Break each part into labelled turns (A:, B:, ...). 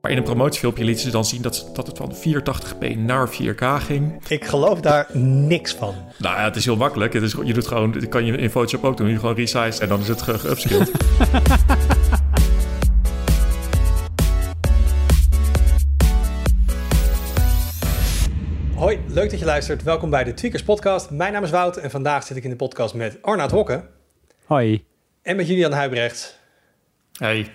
A: Maar in een promotiefilmpje lieten ze dan zien dat, dat het van 480p naar 4K ging.
B: Ik geloof daar niks van.
A: Nou ja, het is heel makkelijk. Het is, je doet gewoon, dat kan je in Photoshop ook doen. Je gewoon resize en dan is het geupskilled.
B: Hoi, leuk dat je luistert. Welkom bij de Tweakers Podcast. Mijn naam is Wout en vandaag zit ik in de podcast met Arnoud Hokke.
C: Hoi.
B: En met Julian Huibrecht.
A: Hey.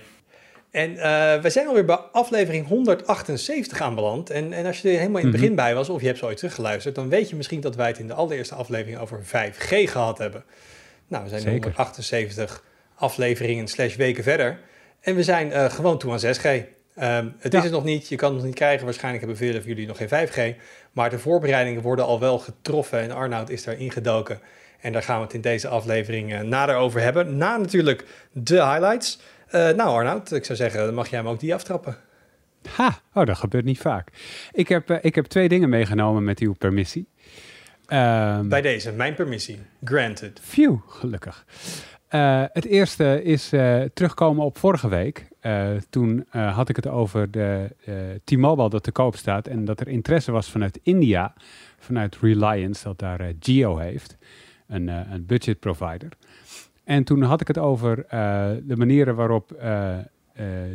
B: En uh, we zijn alweer bij aflevering 178 aanbeland. En, en als je er helemaal in het begin mhm. bij was, of je hebt zo ooit teruggeluisterd, dan weet je misschien dat wij het in de allereerste aflevering over 5G gehad hebben. Nou, we zijn Zeker. 178 afleveringen slash weken verder. En we zijn uh, gewoon toe aan 6G. Um, ehm, het is het nog niet, je kan het nog niet krijgen. Waarschijnlijk hebben velen van jullie nog geen 5G. Maar de voorbereidingen worden al wel getroffen en Arnoud is daar ingedoken. En daar gaan we het in deze aflevering uh, nader over hebben. Na natuurlijk de highlights. Uh, nou Arnoud, ik zou zeggen, dan mag jij hem ook die aftrappen.
C: Ha, oh, dat gebeurt niet vaak. Ik heb, uh, ik heb twee dingen meegenomen met uw permissie.
B: Um, Bij deze, mijn permissie. Granted.
C: Phew, gelukkig. Uh, het eerste is terugkomen op vorige week. toen had ik het over de T-Mobile dat te koop staat en dat er interesse was vanuit India, vanuit Reliance, dat daar Geo heeft, een, een budget provider. En toen had ik het over uh, de manieren waarop uh,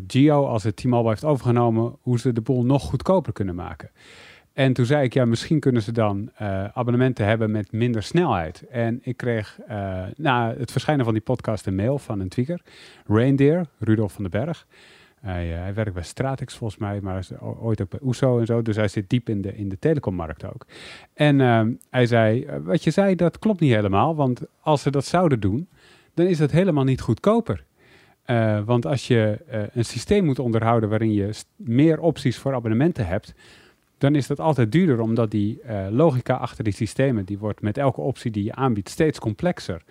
C: Geo, als het T-Mobile heeft overgenomen, hoe ze de boel nog goedkoper kunnen maken. En toen zei ik, ja, misschien kunnen ze dan abonnementen hebben met minder snelheid. En ik kreeg na het verschijnen van die podcast een mail van een tweaker, Reindeer, Rudolf van den Berg. Hij, werkt bij Stratix volgens mij, maar is ooit ook bij OESO en zo. Dus hij zit diep in de, in de telecommarkt ook. En hij zei, wat je zei, dat klopt niet helemaal. Want als ze dat zouden doen, dan is het helemaal niet goedkoper. Uh, want als je uh, een systeem moet onderhouden waarin je meer opties voor abonnementen hebt, dan is dat altijd duurder, omdat die uh, logica achter die systemen, die wordt met elke optie die je aanbiedt steeds complexer.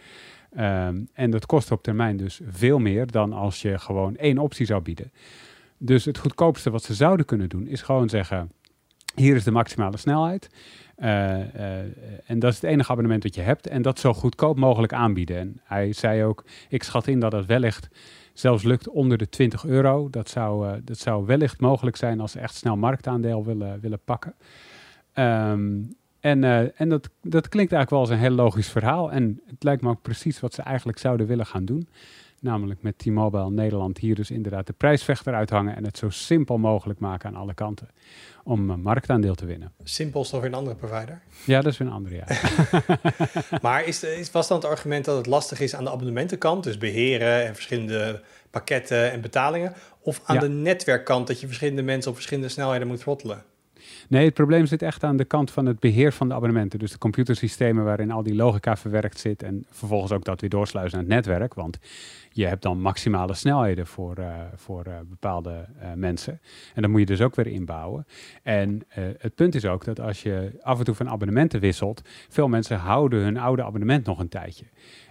C: Um, en dat kost op termijn dus veel meer dan als je gewoon één optie zou bieden. Dus het goedkoopste wat ze zouden kunnen doen, is gewoon zeggen: hier is de maximale snelheid. Uh, uh, en dat is het enige abonnement dat je hebt. En dat zo goedkoop mogelijk aanbieden. En hij zei ook, ik schat in dat het wellicht zelfs lukt onder de 20 euro. Dat zou, uh, dat zou wellicht mogelijk zijn als ze echt snel marktaandeel willen, willen pakken. Um, en, en dat, dat klinkt eigenlijk wel als een heel logisch verhaal. En het lijkt me ook precies wat ze eigenlijk zouden willen gaan doen. Namelijk met T-Mobile Nederland hier dus inderdaad de prijsvechter uithangen en het zo simpel mogelijk maken aan alle kanten om een marktaandeel te winnen.
B: Simpel is toch weer een andere provider?
C: Ja, dat is weer een andere, ja.
B: maar is, is, was dan het argument dat het lastig is aan de abonnementenkant, dus beheren en verschillende pakketten en betalingen, of aan de netwerkkant dat je verschillende mensen op verschillende snelheden moet throttelen?
C: Nee, het probleem zit echt aan de kant van het beheer van de abonnementen. Dus de computersystemen waarin al die logica verwerkt zit en vervolgens ook dat weer doorsluizen naar het netwerk. Want je hebt dan maximale snelheden voor, uh, voor uh, bepaalde uh, mensen. En dat moet je dus ook weer inbouwen. En het punt is ook dat als je af en toe van abonnementen wisselt, veel mensen houden hun oude abonnement nog een tijdje.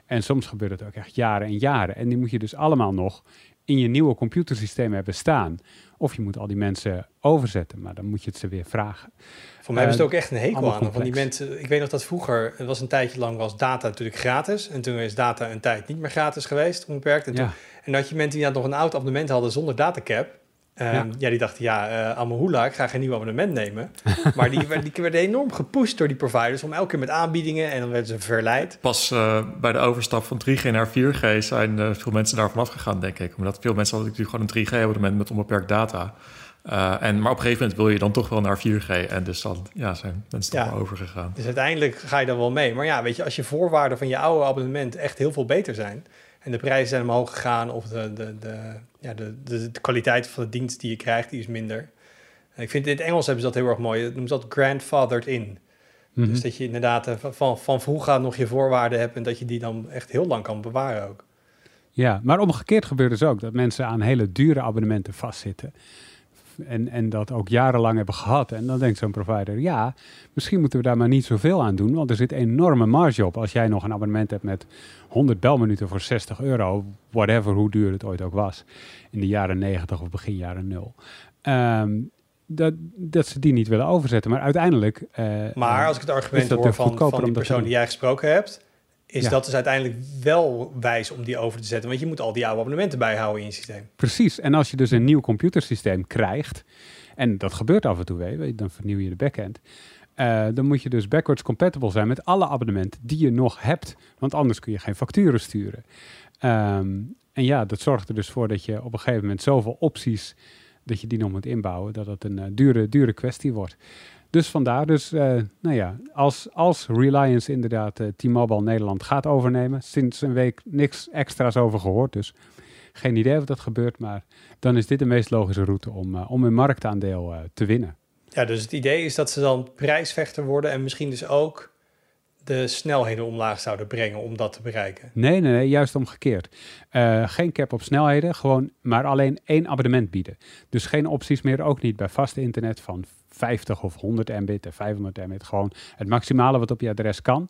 C: En soms gebeurt het ook echt jaren en jaren. En die moet je dus allemaal nog in je nieuwe computersysteem hebben staan. Of je moet al die mensen overzetten, maar dan moet je het ze weer vragen.
B: Voor mij was het ook echt een hekel aan. Van die mensen, ik weet nog dat vroeger, het was een tijdje lang, was data natuurlijk gratis. En toen is data een tijd niet meer gratis geweest, onbeperkt. En, toen, ja. en dat je mensen die nog een oud abonnement hadden zonder datacap. Um, ja. ja. die dachten, ja, uh, Amahula, ik ga geen nieuw abonnement nemen. maar die, die, die werden enorm gepusht door die providers om elke keer met aanbiedingen en dan werden ze verleid.
A: Pas uh, bij de overstap van 3G naar 4G zijn uh, veel mensen daarvan afgegaan, denk ik. Omdat veel mensen hadden natuurlijk gewoon een 3G-abonnement met onbeperkt data. Uh, en, maar op een gegeven moment wil je dan toch wel naar 4G. En dus dan ja, zijn mensen toch ja. wel overgegaan.
B: Dus uiteindelijk ga je dan wel mee. Maar ja, weet je, als je voorwaarden van je oude abonnement echt heel veel beter zijn... en de prijzen zijn omhoog gegaan... of de, de, de, ja, de, de, de kwaliteit van de dienst die je krijgt, die is minder. En ik vind in het Engels hebben ze dat heel erg mooi. Dat noemen ze dat grandfathered in. Mm -hmm. Dus dat je inderdaad van, van vroeger nog je voorwaarden hebt... en dat je die dan echt heel lang kan bewaren ook.
C: Ja, maar omgekeerd gebeurt dus ook dat mensen aan hele dure abonnementen vastzitten en, en dat ook jarenlang hebben gehad. En dan denkt zo'n provider, ja, misschien moeten we daar maar niet zoveel aan doen, want er zit enorme marge op. Als jij nog een abonnement hebt met 100 belminuten voor 60 euro, whatever, hoe duur het ooit ook was, in de jaren 90 of begin jaren 0. Um, dat, dat ze die niet willen overzetten. Maar uiteindelijk. Uh,
B: maar als ik het argument hoor van, van die persoon die jij gesproken hebt. Is
C: Ja.
B: dat dus uiteindelijk wel wijs om die over te zetten. Want je moet al die oude abonnementen bijhouden in je systeem.
C: Precies. En als je dus een nieuw computersysteem krijgt, en dat gebeurt af en toe, weet je, dan vernieuw je de backend. eh, dan moet je dus backwards compatible zijn met alle abonnementen die je nog hebt. Want anders kun je geen facturen sturen. Ehm, en ja, dat zorgt er dus voor dat je op een gegeven moment zoveel opties dat je die nog moet inbouwen, dat het een eh, dure, dure kwestie wordt. Dus vandaar, dus, eh, nou ja, als, als Reliance inderdaad eh, T-Mobile Nederland gaat overnemen, sinds een week niks extra's over gehoord, dus geen idee of dat gebeurt, maar dan is dit de meest logische route om, eh, om een marktaandeel te winnen.
B: Ja, dus het idee is dat ze dan prijsvechter worden en misschien dus ook de snelheden omlaag zouden brengen om dat te bereiken.
C: Nee, nee, nee, juist omgekeerd. Geen cap op snelheden, gewoon maar alleen één abonnement bieden. Dus geen opties meer, ook niet bij vast internet van 50 of 100 mbit en 500 mbit. Gewoon het maximale wat op je adres kan.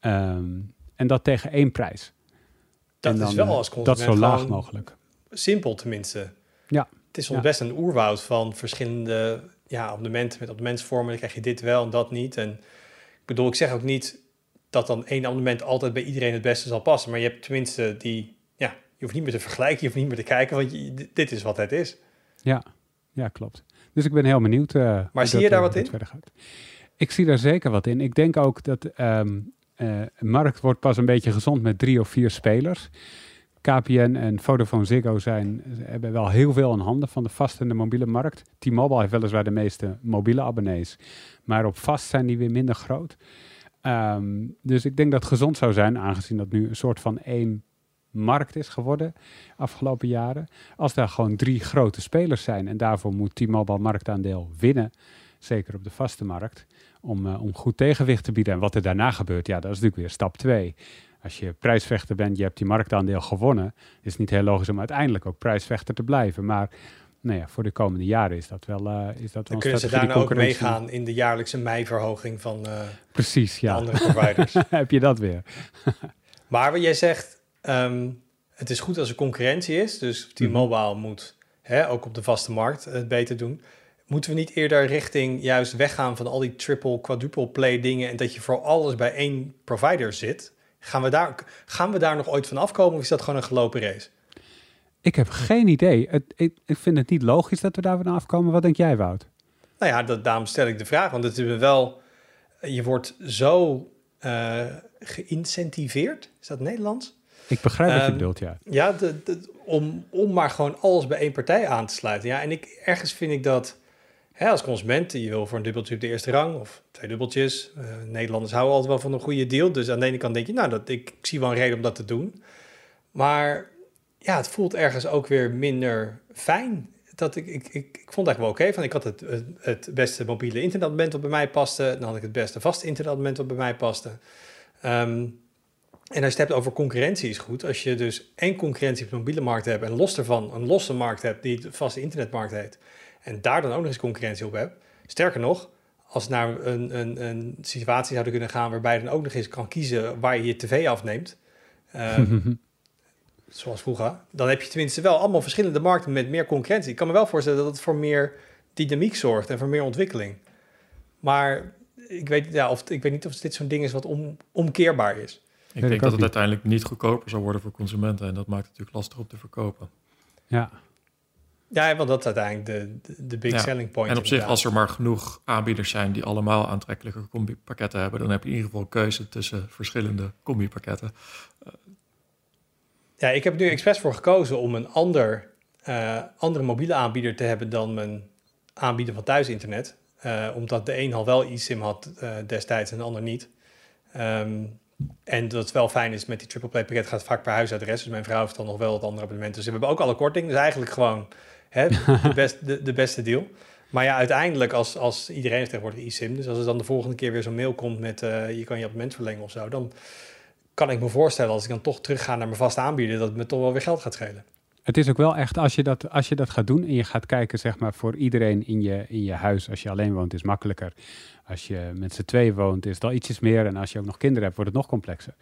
C: Ehm, en dat tegen één prijs.
B: Dat
C: dan,
B: is wel
C: eh,
B: als
C: Dat
B: consument
C: zo laag mogelijk.
B: simpel tenminste.
C: Ja.
B: Het is
C: Ja.
B: best een oerwoud van verschillende ja, abonnementen met abonnementsvormen. Dan krijg je dit wel en dat niet. En ik bedoel, ik zeg ook niet dat dan één abonnement altijd bij iedereen het beste zal passen. Maar je hebt tenminste die, ja, je hoeft niet meer te vergelijken, je hoeft niet meer te kijken, want je, dit is wat het is.
C: Ja, ja, klopt. Dus ik ben heel benieuwd. eh, hoe
B: zie
C: dat,
B: je daar
C: eh,
B: wat in?
C: verder gaat. Ik zie daar zeker wat in. Ik denk ook dat een markt wordt pas een beetje gezond met drie of vier spelers. KPN en Vodafone Ziggo zijn, hebben wel heel veel in handen van de vast en de mobiele markt. T-Mobile heeft weliswaar de meeste mobiele abonnees, maar op vast zijn die weer minder groot. Ehm, dus ik denk dat het gezond zou zijn, aangezien dat nu een soort van één markt is geworden afgelopen jaren. Als daar gewoon drie grote spelers zijn en daarvoor moet T-Mobile marktaandeel winnen, zeker op de vaste markt, om, eh, om goed tegenwicht te bieden. En wat er daarna gebeurt, ja, dat is natuurlijk weer stap twee. Als je prijsvechter bent, je hebt die marktaandeel gewonnen, is het niet heel logisch om uiteindelijk ook prijsvechter te blijven. Maar nou ja, voor de komende jaren is dat wel, eh, is dat
B: Dan kunnen ze daarna ook meegaan in de jaarlijkse meiverhoging van eh,
C: Precies,
B: de
C: ja.
B: andere providers.
C: heb je dat weer.
B: Maar wat jij zegt, ehm, het is goed als er concurrentie is. Dus
C: Mhm.
B: T-Mobile moet hè, ook op de vaste markt het beter doen. Moeten we niet eerder richting juist weggaan van al die triple, quadruple play dingen... en dat je voor alles bij één provider zit? Gaan we daar, gaan we daar nog ooit van afkomen of is dat gewoon een gelopen race?
C: Ik heb geen idee. Het, ik, ik vind het niet logisch dat we daar van afkomen. Wat denk jij, Wout?
B: Nou ja, dat, daarom stel ik de vraag. Want het is wel, je wordt zo eh geïncentiveerd. Is dat Nederlands?
C: Ik begrijp wat je
B: Ehm,
C: bedoelt, ja.
B: Ja, de, de- om, om maar gewoon alles bij één partij aan te sluiten. Ja, en ik, ergens vind ik dat hè, als consument, je wil voor een dubbeltje op de eerste rang of twee dubbeltjes. eh, Nederlanders houden altijd wel van een goede deal. Dus aan de ene kant denk je, nou, dat, ik, ik zie wel een reden om dat te doen. Maar ja, het voelt ergens ook weer minder fijn. Dat ik, ik, ik, ik vond het eigenlijk wel oké. van ik had het, het, het beste mobiele internetabonnement wat bij mij paste. Dan had ik het beste vaste internetabonnement wat bij mij paste. Ehm, en als je het hebt over concurrentie is goed. Als je dus één concurrentie op de mobiele markt hebt en los daarvan een losse markt hebt die de vaste internetmarkt heet. En daar dan ook nog eens concurrentie op hebt. Sterker nog, als naar een, een, een situatie zouden kunnen gaan waarbij je dan ook nog eens kan kiezen waar je je tv afneemt. ehm, zoals vroeger. Dan heb je tenminste wel allemaal verschillende markten met meer concurrentie. Ik kan me wel voorstellen dat het voor meer dynamiek zorgt en voor meer ontwikkeling. Maar ik weet, ja, of, ik weet niet of dit zo'n ding is wat om, omkeerbaar is.
A: Ik denk dat het
C: niet.
A: uiteindelijk niet goedkoper zal worden voor consumenten. En dat maakt het natuurlijk lastig om te verkopen.
C: ja.
B: Ja, want dat is uiteindelijk de, de, de big
A: Ja,
B: selling point.
A: En op zich, als er maar genoeg aanbieders zijn die allemaal aantrekkelijke combi-pakketten hebben, dan heb je in ieder geval keuze tussen verschillende combi-pakketten.
B: Ja, ik heb er nu expres voor gekozen om een ander, eh, andere mobiele aanbieder te hebben dan mijn aanbieder van thuisinternet. Eh, omdat de een al wel eSIM had eh, destijds en de ander niet. Ehm, en dat wel fijn is met die triple play pakket gaat vaak per huisadres. Dus mijn vrouw heeft dan nog wel het andere abonnement. Dus we hebben ook alle korting. Dus eigenlijk gewoon hè, de, best, de, de beste deal. Maar ja, uiteindelijk als, als iedereen heeft tegenwoordig eSIM. Dus als er dan de volgende keer weer zo'n mail komt met eh, je kan je abonnement verlengen of zo. Dan kan ik me voorstellen als ik dan toch terugga naar mijn vaste aanbieder. Dat het me toch wel weer geld gaat schelen.
C: Het is ook wel echt, als je, dat, als je dat gaat doen en je gaat kijken, zeg maar, voor iedereen in je, in je huis. Als je alleen woont, is makkelijker. Als je met z'n twee woont, is het al ietsjes meer. En als je ook nog kinderen hebt, wordt het nog complexer.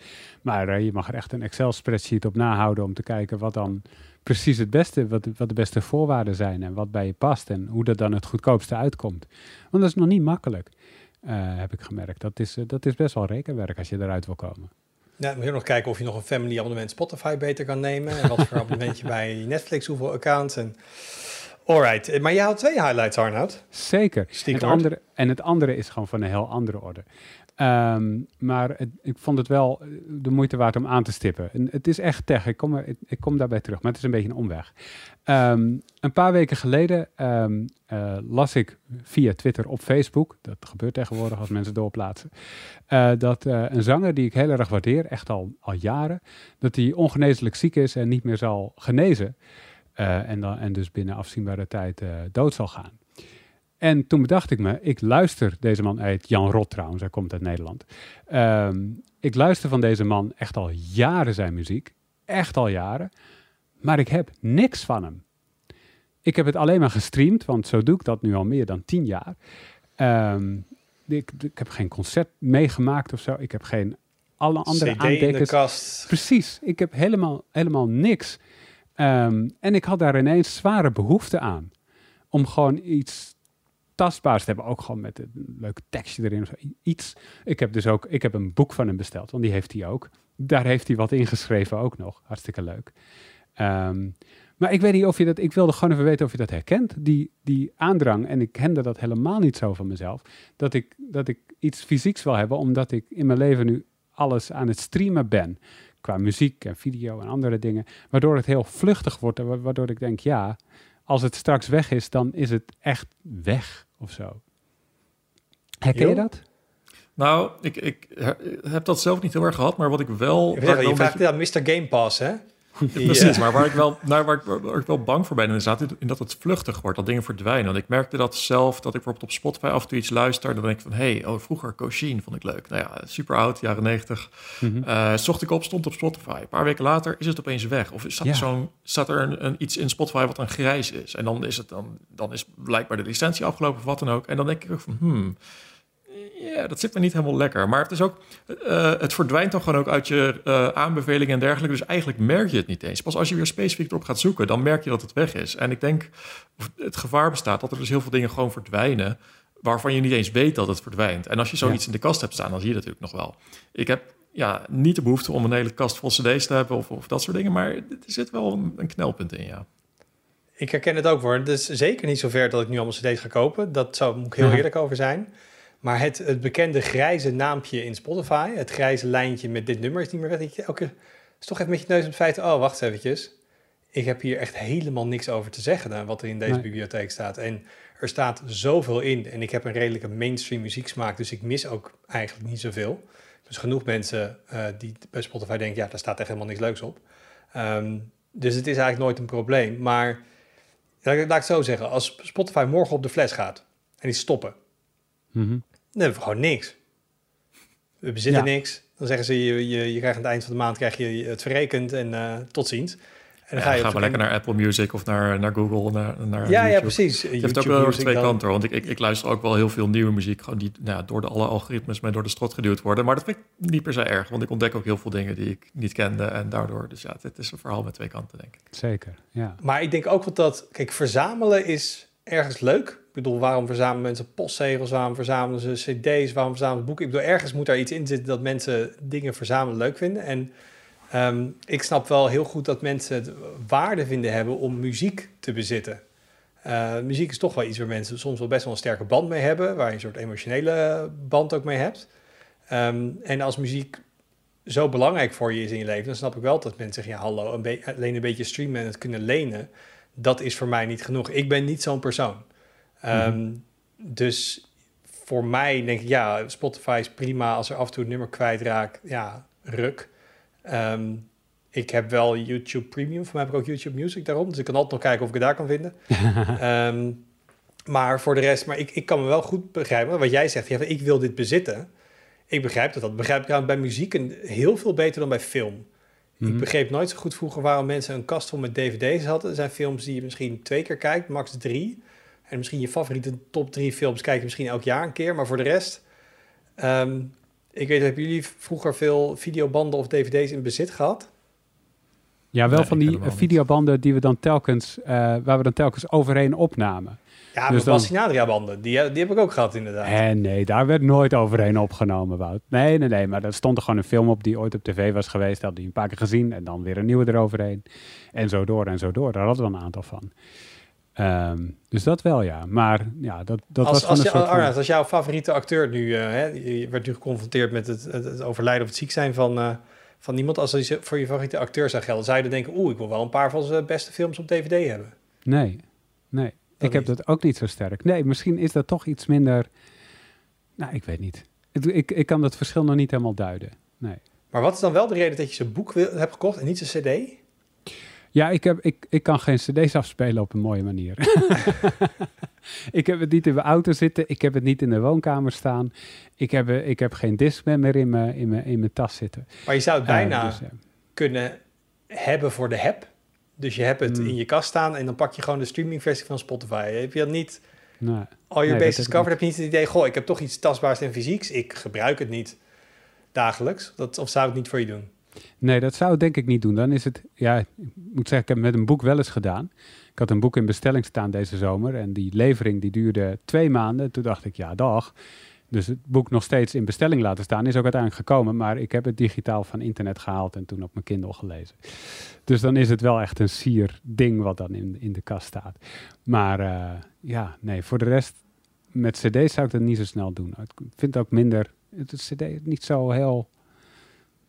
C: Maar eh, je mag er echt een Excel-spreadsheet op nahouden om te kijken wat dan precies het beste, wat, wat de beste voorwaarden zijn en wat bij je past en hoe dat dan het goedkoopste uitkomt. Want dat is nog niet makkelijk, eh, heb ik gemerkt. Dat is, eh, dat is best wel rekenwerk als je eruit wil komen.
B: Ja, moet je nog kijken of je nog een family abonnement Spotify beter kan nemen. En wat voor abonnement je bij Netflix, hoeveel accounts. En... Alright, maar je had twee highlights, Arnoud.
C: Zeker. Het andere, en het andere is gewoon van een heel andere orde. Ehm, maar ik vond het wel de moeite waard om aan te stippen. En het is echt tech, ik kom, er, ik, kom daarbij terug, maar het is een beetje een omweg. Ehm, een paar weken geleden um, las ik via Twitter op Facebook, dat gebeurt tegenwoordig als mensen doorplaatsen, uh, dat uh, een zanger die ik heel erg waardeer, echt al, al jaren, dat hij ongeneeslijk ziek is en niet meer zal genezen. en, dan, en dus binnen afzienbare tijd dood zal gaan. En toen bedacht ik me, ik luister, deze man uit Jan Rot trouwens, hij komt uit Nederland. Ehm, ik luister van deze man echt al jaren zijn muziek, echt al jaren, maar ik heb niks van hem. Ik heb het alleen maar gestreamd, want zo doe ik dat nu al meer dan tien jaar. Um, ik, ik, heb geen concert meegemaakt of zo. Ik heb geen alle andere CD aandekkers. in de
B: kast.
C: Precies, ik heb helemaal, helemaal niks. Um, en ik had daar ineens zware behoefte aan. Om gewoon iets tastbaars te hebben. Ook gewoon met een leuk tekstje erin. Of iets. Ik heb dus ook ik heb een boek van hem besteld, want die heeft hij ook. Daar heeft hij wat ingeschreven ook nog. Hartstikke leuk. Um, maar ik weet niet of je dat. Ik wilde gewoon even weten of je dat herkent. Die, die aandrang. En ik kende dat helemaal niet zo van mezelf. Dat ik, dat ik iets fysieks wil hebben, omdat ik in mijn leven nu alles aan het streamen ben. Qua muziek en video en andere dingen. Waardoor het heel vluchtig wordt. Waardoor ik denk, ja, als het straks weg is, dan is het echt weg of zo. Herken je dat?
A: Nou, ik, ik heb dat zelf niet heel erg gehad, maar wat ik wel...
B: Je, je vraagt beetje... aan Mr. Game Pass, hè?
A: Precies, maar waar ik, wel, nou, waar, ik, waar ik wel bang voor ben, inderdaad, in dat het vluchtig wordt, dat dingen verdwijnen. Want ik merkte dat zelf, dat ik bijvoorbeeld op Spotify af en toe iets luister, dan denk ik van, hé, hey, oh, vroeger Koshin vond ik leuk. Nou ja, super oud, jaren negentig. Mm zocht ik op, stond op Spotify. Een paar weken later is het opeens weg. Of staat, zo'n, staat er een, een, iets in Spotify wat een grijs is. En dan is het dan, dan is blijkbaar de licentie afgelopen of wat dan ook. En dan denk ik van, hmm, ja, dat zit me niet helemaal lekker. Maar het is ook, uh, het verdwijnt dan gewoon ook uit je uh, aanbevelingen en dergelijke. Dus eigenlijk merk je het niet eens. Pas als je weer specifiek erop gaat zoeken, dan merk je dat het weg is. En ik denk, het gevaar bestaat dat er dus heel veel dingen gewoon verdwijnen, waarvan je niet eens weet dat het verdwijnt. En als je zoiets in de kast hebt staan, dan zie je dat natuurlijk nog wel. Ik heb ja, niet de behoefte om een hele kast vol cd's te hebben of, of dat soort dingen, maar er zit wel een, een knelpunt in, ja.
B: Ik herken het ook hoor. Het is zeker niet zover dat ik nu allemaal cd's ga kopen. Dat zou moet ik heel eerlijk over zijn. Maar het, het bekende grijze naampje in Spotify, het grijze lijntje met dit nummer is niet meer weg. Elke, is toch even met je neus op het feit, oh wacht eventjes. Ik heb hier echt helemaal niks over te zeggen dan wat er in deze bibliotheek staat. En er staat zoveel in. En ik heb een redelijke mainstream muzieksmaak, dus ik mis ook eigenlijk niet zoveel. Dus genoeg mensen uh, die bij Spotify denken, ja, daar staat echt helemaal niks leuks op. Um, dus het is eigenlijk nooit een probleem. Maar laat ik het zo zeggen, als Spotify morgen op de fles gaat en die stoppen, mm dan hebben we gewoon niks. We bezitten niks. Dan zeggen ze, je, je, je krijgt aan het eind van de maand krijg je het verrekend en uh, tot ziens.
A: En dan ga je gaan lekker naar Apple Music of naar, naar Google, naar, naar
B: Ja, ja, precies.
A: Je hebt ook wel twee kanten, want ik, ik, ik, luister ook wel heel veel nieuwe muziek, gewoon die nou, door de alle algoritmes mij door de strot geduwd worden. Maar dat vind ik niet per se erg, want ik ontdek ook heel veel dingen die ik niet kende en daardoor, dus ja, het is een verhaal met twee kanten, denk ik.
C: Zeker, ja.
B: Maar ik denk ook wat dat, kijk, verzamelen is ergens leuk. Ik bedoel, waarom verzamelen mensen postzegels? Waarom verzamelen ze cd's? Waarom verzamelen ze boeken? Ik bedoel, ergens moet daar iets in zitten dat mensen dingen verzamelen leuk vinden. En ehm, ik snap wel heel goed dat mensen het waarde vinden hebben om muziek te bezitten. Uh, muziek is toch wel iets waar mensen soms wel best wel een sterke band mee hebben, waar je een soort emotionele band ook mee hebt. Ehm, en als muziek zo belangrijk voor je is in je leven, dan snap ik wel dat mensen zeggen: ja, hallo, een alleen een beetje streamen en het kunnen lenen, dat is voor mij niet genoeg. Ik ben niet zo'n persoon. Ehm, mhm. Dus voor mij denk ik, ja, Spotify is prima als er af en toe een nummer kwijtraakt. Ja, ruk. Ehm, ik heb wel YouTube Premium, voor mij heb ik ook YouTube Music daarom. Dus ik kan altijd nog kijken of ik het daar kan vinden. Ehm, maar voor de rest, maar ik, ik kan me wel goed begrijpen wat jij zegt. Ja, ik wil dit bezitten. Ik begrijp dat. Dat begrijp ik bij muziek een, heel veel beter dan bij film. Ik mhm. begreep nooit zo goed vroeger waarom mensen een kast vol met dvd's hadden. Er zijn films die je misschien twee keer kijkt, max drie. En misschien je favoriete top drie films kijk je misschien elk jaar een keer. Maar voor de rest, um, ik weet, hebben jullie vroeger veel videobanden of dvd's in bezit gehad?
C: Ja, wel
A: Nee,
C: van die videobanden die we dan telkens, eh, waar we dan telkens overheen opnamen.
B: Ja,
C: Dus dan-
B: Bassinadria-banden, die, die heb ik ook gehad inderdaad.
C: En nee, daar werd nooit overheen opgenomen, Wout. Nee, nee, nee, maar er stond er gewoon een film op die ooit op tv was geweest. Dat had hij een paar keer gezien en dan weer een nieuwe eroverheen. En zo door en zo door. Daar hadden we een aantal van. Ehm, dus dat wel, ja. Maar ja, dat, dat was
B: als,
C: van
B: als,
C: een soort van-
B: Arnoud, als jouw favoriete acteur nu, eh, hè, je werd nu geconfronteerd met het, het, overlijden of het ziek zijn van, eh, van iemand. Als je voor je favoriete acteur zou gelden, zou je dan denken, oeh, ik wil wel een paar van zijn beste films op DVD hebben.
C: Nee, nee. ik heb dat ook niet zo sterk. Nee, misschien is dat toch iets minder... Nou, ik weet niet. Ik, ik, ik kan dat verschil nog niet helemaal duiden. Nee.
B: Maar wat is dan wel de reden dat je zijn boek wil, hebt gekocht en niet zijn cd?
C: Ja, ik, heb, ik, ik kan geen cd's afspelen op een mooie manier. ik heb het niet in mijn auto zitten. Ik heb het niet in de woonkamer staan. Ik heb, eh, ik heb geen Discman meer in mijn, in mijn, in mijn tas zitten.
B: Maar je zou het
C: Eh,
B: bijna
C: dus, ja.
B: kunnen hebben voor de heb. Dus je hebt het
C: Hmm.
B: in je kast staan en dan pak je gewoon de streamingversie van Spotify. Heb je dat niet
C: Nou,
B: al je
C: Nee,
B: bases covered? Heb je niet het idee, goh, ik heb toch iets tastbaars en fysieks. Ik gebruik het niet dagelijks. Dat, of zou het niet voor je doen?
C: Nee, dat zou ik denk ik niet doen. Dan is het, ja, ik moet zeggen, ik heb het met een boek wel eens gedaan. Ik had een boek in bestelling staan deze zomer en die levering die duurde twee maanden. Toen dacht ik, ja, dag. Dus het boek nog steeds in bestelling laten staan is ook uiteindelijk gekomen. Maar ik heb het digitaal van internet gehaald en toen op mijn Kindle gelezen. Dus dan is het wel echt een sier ding wat dan in, in de kast staat. Maar eh, ja, nee, voor de rest met cd's zou ik dat niet zo snel doen. Ik vind het ook minder, het cd niet zo heel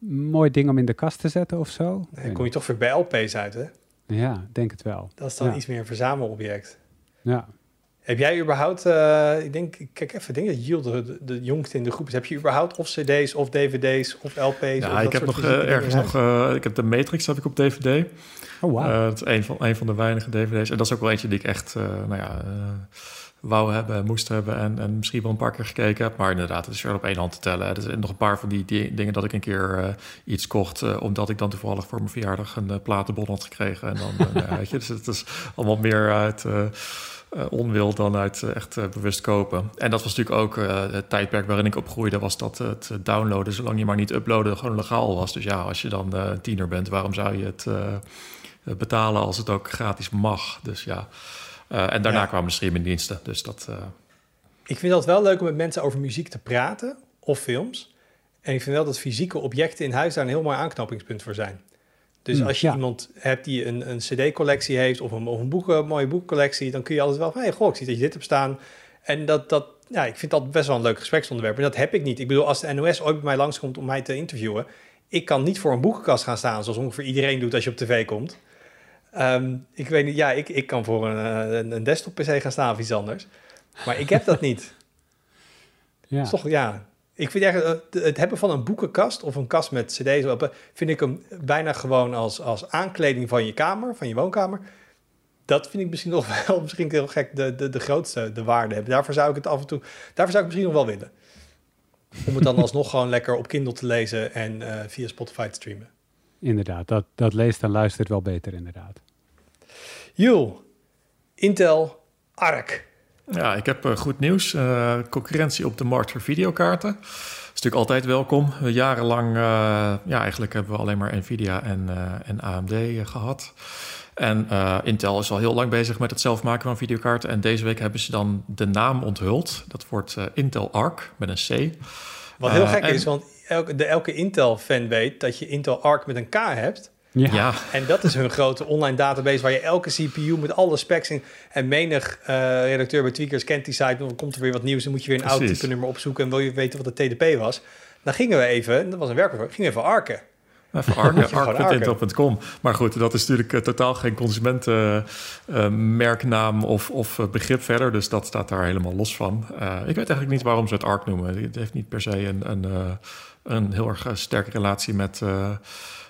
C: mooi ding om in de kast te zetten of zo.
B: Dan
C: weet
B: kom je toch weer bij LP's uit, hè?
C: Ja, denk het wel.
B: Dat is dan
C: Ja.
B: iets meer een verzamelobject.
C: Ja.
B: Heb jij überhaupt, eh, ik denk, kijk even, ik denk dat Jill de, de, de jongste in de groep is. Heb je überhaupt of cd's of dvd's of LP's? of
A: Ja,
B: dat
A: ik heb
B: soort
A: nog eh, ergens nog... eh, ik heb de Matrix heb ik op DVD.
C: Oh.
A: Eh, dat is een van, een van de weinige dvd's. En dat is ook wel eentje die ik echt, eh, nou ja, eh, wou hebben, moest hebben en, en misschien wel een paar keer gekeken heb. Maar inderdaad, het is weer op één hand te tellen. Er zijn nog een paar van die, die dingen dat ik een keer eh, iets kocht, eh, omdat ik dan toevallig voor mijn verjaardag een eh, platenbon had gekregen. En dan, nou weet je, dus het is allemaal meer uit... onwil dan uit echt bewust kopen. En dat was natuurlijk ook het tijdperk waarin ik opgroeide, was dat het downloaden, zolang je maar niet uploaden, gewoon legaal was. Dus ja, als je dan tiener bent, waarom zou je het betalen als het ook gratis mag? Dus ja. Eh, en daarna
B: Ja.
A: kwamen de streamingdiensten. Dus dat. eh,
B: Ik vind dat wel leuk om met mensen over muziek te praten of films. En ik vind wel dat fysieke objecten in huis daar een heel mooi aanknopingspunt voor zijn. Dus
C: Hmm,
B: als je
C: ja.
B: iemand hebt die een, een cd-collectie heeft of een, of een boeken, een mooie boekcollectie, dan kun je altijd wel van, hey, goh, ik zie dat je dit hebt staan. En dat, dat, ja, ik vind dat best wel een leuk gespreksonderwerp. En dat heb ik niet. Ik bedoel, als de NOS ooit bij mij langskomt om mij te interviewen, ik kan niet voor een boekenkast gaan staan, zoals ongeveer iedereen doet als je op tv komt. Ehm, ik weet niet, ja, ik, ik kan voor een, eh, een, een desktop-pc gaan staan of iets anders. Maar ik heb dat niet.
C: ja.
B: Toch, ja. Ik vind echt, eh, het hebben van een boekenkast of een kast met cd's, op, vind ik hem bijna gewoon als, als aankleding van je kamer, van je woonkamer. Dat vind ik misschien nog wel, misschien heel gek, de, de, de grootste de waarde hebben. Daarvoor zou ik het af en toe, daarvoor zou ik misschien nog wel willen. Om het dan alsnog gewoon lekker op Kindle te lezen en eh, via Spotify te streamen.
C: Inderdaad, dat, dat leest en luistert wel beter inderdaad.
B: Jul, Intel Arc.
A: ja, ik heb eh, goed nieuws. Eh, concurrentie op de markt voor videokaarten. Dat is natuurlijk altijd welkom. We jarenlang, eh, ja, eigenlijk hebben we alleen maar Nvidia en, eh, en AMD eh, gehad. En eh, Intel is al heel lang bezig met het zelf maken van videokaarten. En deze week hebben ze dan de naam onthuld. Dat wordt eh, Intel Arc met een C.
B: Wat heel gek
A: en-
B: is, want elke, de, elke Intel-fan weet dat je Intel Arc met een K hebt.
C: Ja,
A: Ja,
B: En dat is hun grote online database waar je elke CPU met alle specs in. En menig eh, redacteur bij Tweakers kent die site. Dan komt er weer wat nieuws. Dan moet je weer een oud type nummer opzoeken. En wil je weten wat de TDP was. Dan gingen we even, dat was een werkwoord, gingen we even arken.
A: Even arc.intel.com. Maar goed, dat is natuurlijk eh, totaal geen consumentenmerknaam of, of eh, begrip verder. Dus dat staat daar helemaal los van. Eh, ik weet eigenlijk niet waarom ze het ARC noemen. Het heeft niet per se een, een, eh, een heel erg eh, sterke relatie met, eh,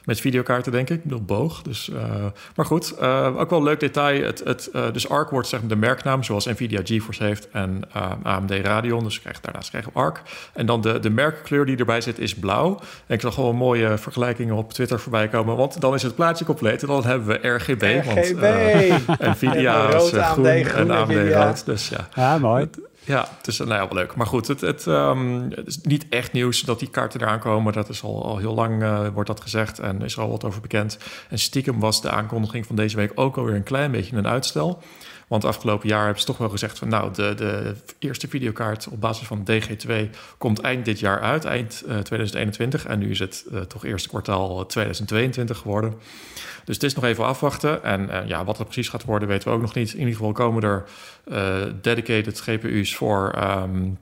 A: met videokaarten, denk ik. Ik bedoel, boog. Dus, eh, maar goed, eh, ook wel een leuk detail. Het, het, eh, dus ARC wordt zeg maar de merknaam, zoals Nvidia GeForce heeft en eh, AMD Radeon. Dus krijg, daarnaast krijgen we ARC. En dan de, de merkkleur die erbij zit is blauw. En ik zag gewoon mooie vergelijkingen op Twitter voorbij komen. Want dan is het plaatje compleet en dan hebben we RGB. Want,
B: RGB.
A: eh, Nvidia
B: rood,
A: is
B: AMD
A: groen,
B: groen,
A: en AMD
B: Nvidia.
A: rood. Dus ja,
C: ja mooi.
A: Ja, het is nou ja, wel leuk. Maar goed, het, ehm, het, is niet echt nieuws dat die kaarten eraan komen. Dat is al, al heel lang, uh, wordt dat gezegd en is er al wat over bekend. En stiekem was de aankondiging van deze week ook alweer een klein beetje een uitstel. Want afgelopen jaar hebben ze toch wel gezegd van nou, de, de eerste videokaart op basis van DG2 komt eind dit jaar uit, eind uh, 2021. En nu is het uh, toch eerste kwartaal 2022 geworden. Dus het is nog even afwachten. En ja, wat er precies gaat worden, weten we ook nog niet. In ieder geval komen er dedicated GPU's voor. Um,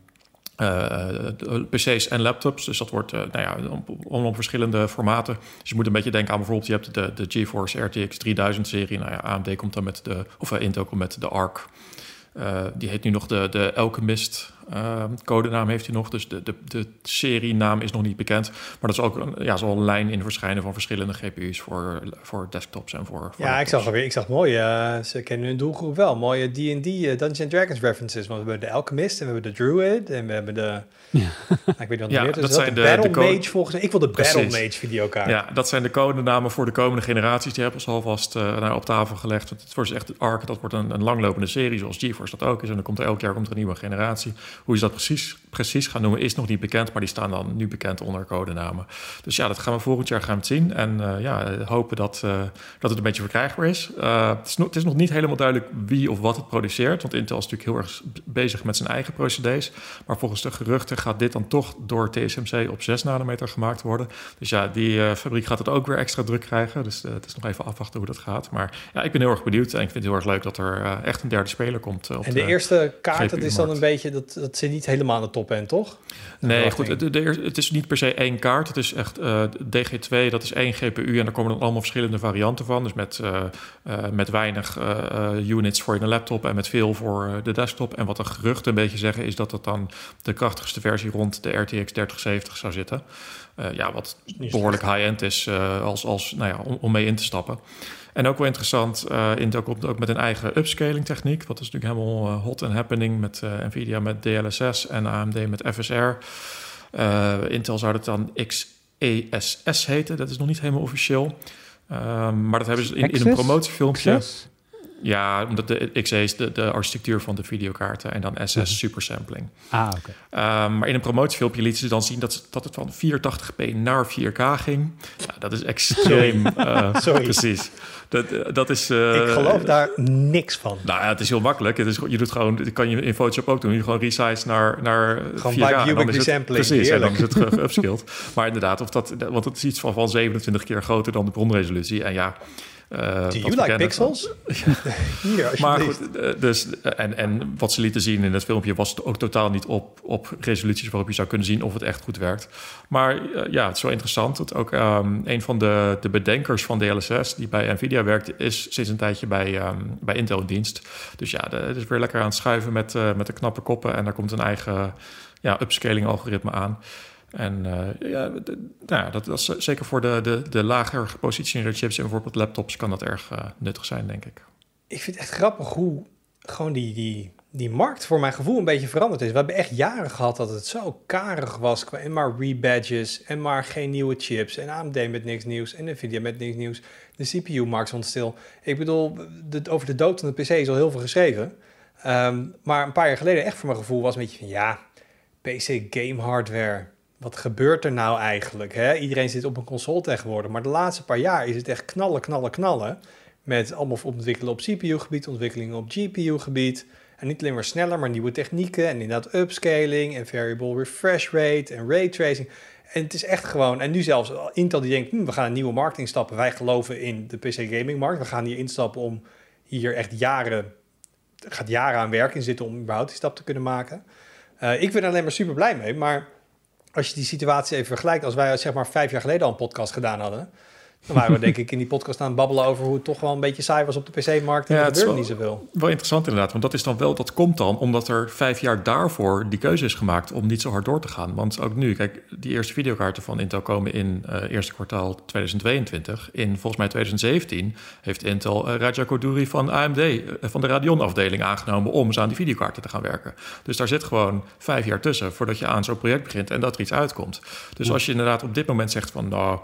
A: uh, PC's en laptops. Dus dat wordt uh, nou ja, om, verschillende formaten. Dus je moet een beetje denken aan bijvoorbeeld... je hebt de, de GeForce RTX 3000-serie. Nou ja, AMD komt dan met de... of Intel komt met de ARC. die heet nu nog de, de Alchemist uh, codenaam heeft hij nog, dus de, de, de serienaam is nog niet bekend. Maar dat is ook een, ja, zal een lijn in verschijnen van verschillende GPU's voor, voor desktops en voor. voor
B: ja, ik zag alweer, ik zag mooie, uh, ze kennen hun doelgroep wel, mooie D&D uh, Dungeons Dragons references. Want we hebben de Alchemist en we hebben de Druid en we hebben de. Ja. ik weet niet wat
A: ja,
B: meer.
A: Dat, dat zijn de,
B: Battle
A: de
B: Mage volgens mij. Ik wil de Precies. Battle Mage videokaart.
A: Ja, dat zijn de codenamen voor de komende generaties. Die hebben ze alvast uh, nou, op tafel gelegd. Het wordt echt Arc, dat wordt een, een langlopende serie, zoals GeForce dat ook is. En dan komt er elk jaar komt er een nieuwe generatie. Hoe is dat precies precies gaan noemen is nog niet bekend, maar die staan dan nu bekend onder codenamen. Dus ja, dat gaan we volgend jaar gaan we zien. En uh, ja, hopen dat, uh, dat het een beetje verkrijgbaar is. Uh, het is, nog, het is nog niet helemaal duidelijk wie of wat het produceert, want Intel is natuurlijk heel erg bezig met zijn eigen procedés. Maar volgens de geruchten gaat dit dan toch door TSMC op 6 nanometer gemaakt worden. Dus ja, die fabriek gaat het ook weer extra druk krijgen. Dus het is nog even afwachten hoe dat gaat. Maar ja, ik ben heel erg benieuwd en ik vind het heel erg leuk dat er echt een derde speler komt.
B: Op en de, de eerste kaart, dat is dan een beetje, dat, dat zit niet helemaal aan de top end, toch?
A: Nee, goed. Het, het, is niet per se één kaart. Het is echt uh, DG2, dat is één GPU en daar komen dan allemaal verschillende varianten van. Dus met, uh, uh, met weinig units voor in de laptop en met veel voor de desktop. En wat de geruchten een beetje zeggen is dat het dan de krachtigste versie rond de RTX 3070 zou zitten. ja, wat behoorlijk high-end is als, als, nou ja, om, om mee in te stappen. En ook wel interessant, uh, Intel komt ook met een eigen upscaling techniek. Wat is natuurlijk helemaal uh, hot and happening met uh, Nvidia met DLSS en AMD met FSR. Intel zou het dan XESS heten. Dat is nog niet helemaal officieel. Ehm, maar dat hebben ze in, in een promotiefilmpje. Access? Ja, omdat de XE is de, de architectuur van de videokaarten en dan SS mm -hmm. supersampling.
C: Ah, oké.
A: Okay. Um, maar in een promotiefilmpje lieten ze dan zien dat, dat het van 480p naar 4K ging. Ja, dat is extreem. uh,
B: Sorry.
A: Precies. Dat, dat is... Uh,
B: ik geloof daar niks van.
A: Nou ja, het is heel makkelijk. Het is, je doet gewoon, dat kan je in Photoshop ook doen. Je gewoon resize naar, naar
B: gewoon
A: 4K.
B: Gewoon resampling.
A: Precies, en dan is het geupskilled. maar inderdaad, of dat, want het is iets van, van 27 keer groter dan de bronresolutie. En ja...
B: Uh, Do you like pixels?
A: Hier, maar goed, dus, en, en wat ze lieten zien in het filmpje was ook totaal niet op, op resoluties waarop je zou kunnen zien of het echt goed werkt. Maar uh, ja, het is wel interessant. Dat ook um, een van de, de bedenkers van DLSS die bij Nvidia werkt, is sinds een tijdje bij, um, bij Intel in dienst. Dus ja, het is weer lekker aan het schuiven met, uh, met de knappe koppen en daar komt een eigen ja, upscaling algoritme aan. En uh, ja, nou, dat, dat is zeker voor de, de, de lager gepositioneerde chips en bijvoorbeeld laptops kan dat erg uh, nuttig zijn, denk ik.
B: Ik vind het echt grappig hoe gewoon die, die, die markt voor mijn gevoel een beetje veranderd is. We hebben echt jaren gehad dat het zo karig was. En maar rebadges en maar geen nieuwe chips. En AMD met niks nieuws en Nvidia met niks nieuws. De CPU-markt stond stil. Ik bedoel, over de dood van de PC is al heel veel geschreven. Um, maar een paar jaar geleden echt voor mijn gevoel was een beetje van... ja, PC game hardware wat gebeurt er nou eigenlijk? Hè? Iedereen zit op een console tegenwoordig, maar de laatste paar jaar is het echt knallen, knallen, knallen. Met allemaal ontwikkelen op CPU-gebied, ontwikkelingen op GPU-gebied. En niet alleen maar sneller, maar nieuwe technieken en inderdaad upscaling en variable refresh rate en ray tracing. En het is echt gewoon, en nu zelfs Intel die denkt, hm, we gaan een nieuwe markt instappen. Wij geloven in de PC gaming markt. We gaan hier instappen om hier echt jaren, gaat jaren aan werk in zitten om überhaupt die stap te kunnen maken. Uh, ik ben er alleen maar super blij mee, maar als je die situatie even vergelijkt, als wij zeg maar vijf jaar geleden al een podcast gedaan hadden, dan waren we denk ik in die podcast aan het babbelen over hoe het toch wel een beetje saai was op de PC-markt en ja, er gebeurde niet zoveel.
A: Wel interessant inderdaad, want dat is dan wel, dat komt dan omdat er vijf jaar daarvoor die keuze is gemaakt om niet zo hard door te gaan. Want ook nu, kijk, die eerste videokaarten van Intel komen in uh, eerste kwartaal 2022. In volgens mij 2017 heeft Intel uh, Raja Koduri van AMD, uh, van de Radeon-afdeling aangenomen om eens aan die videokaarten te gaan werken. Dus daar zit gewoon vijf jaar tussen voordat je aan zo'n project begint en dat er iets uitkomt. Dus als je inderdaad op dit moment zegt van nou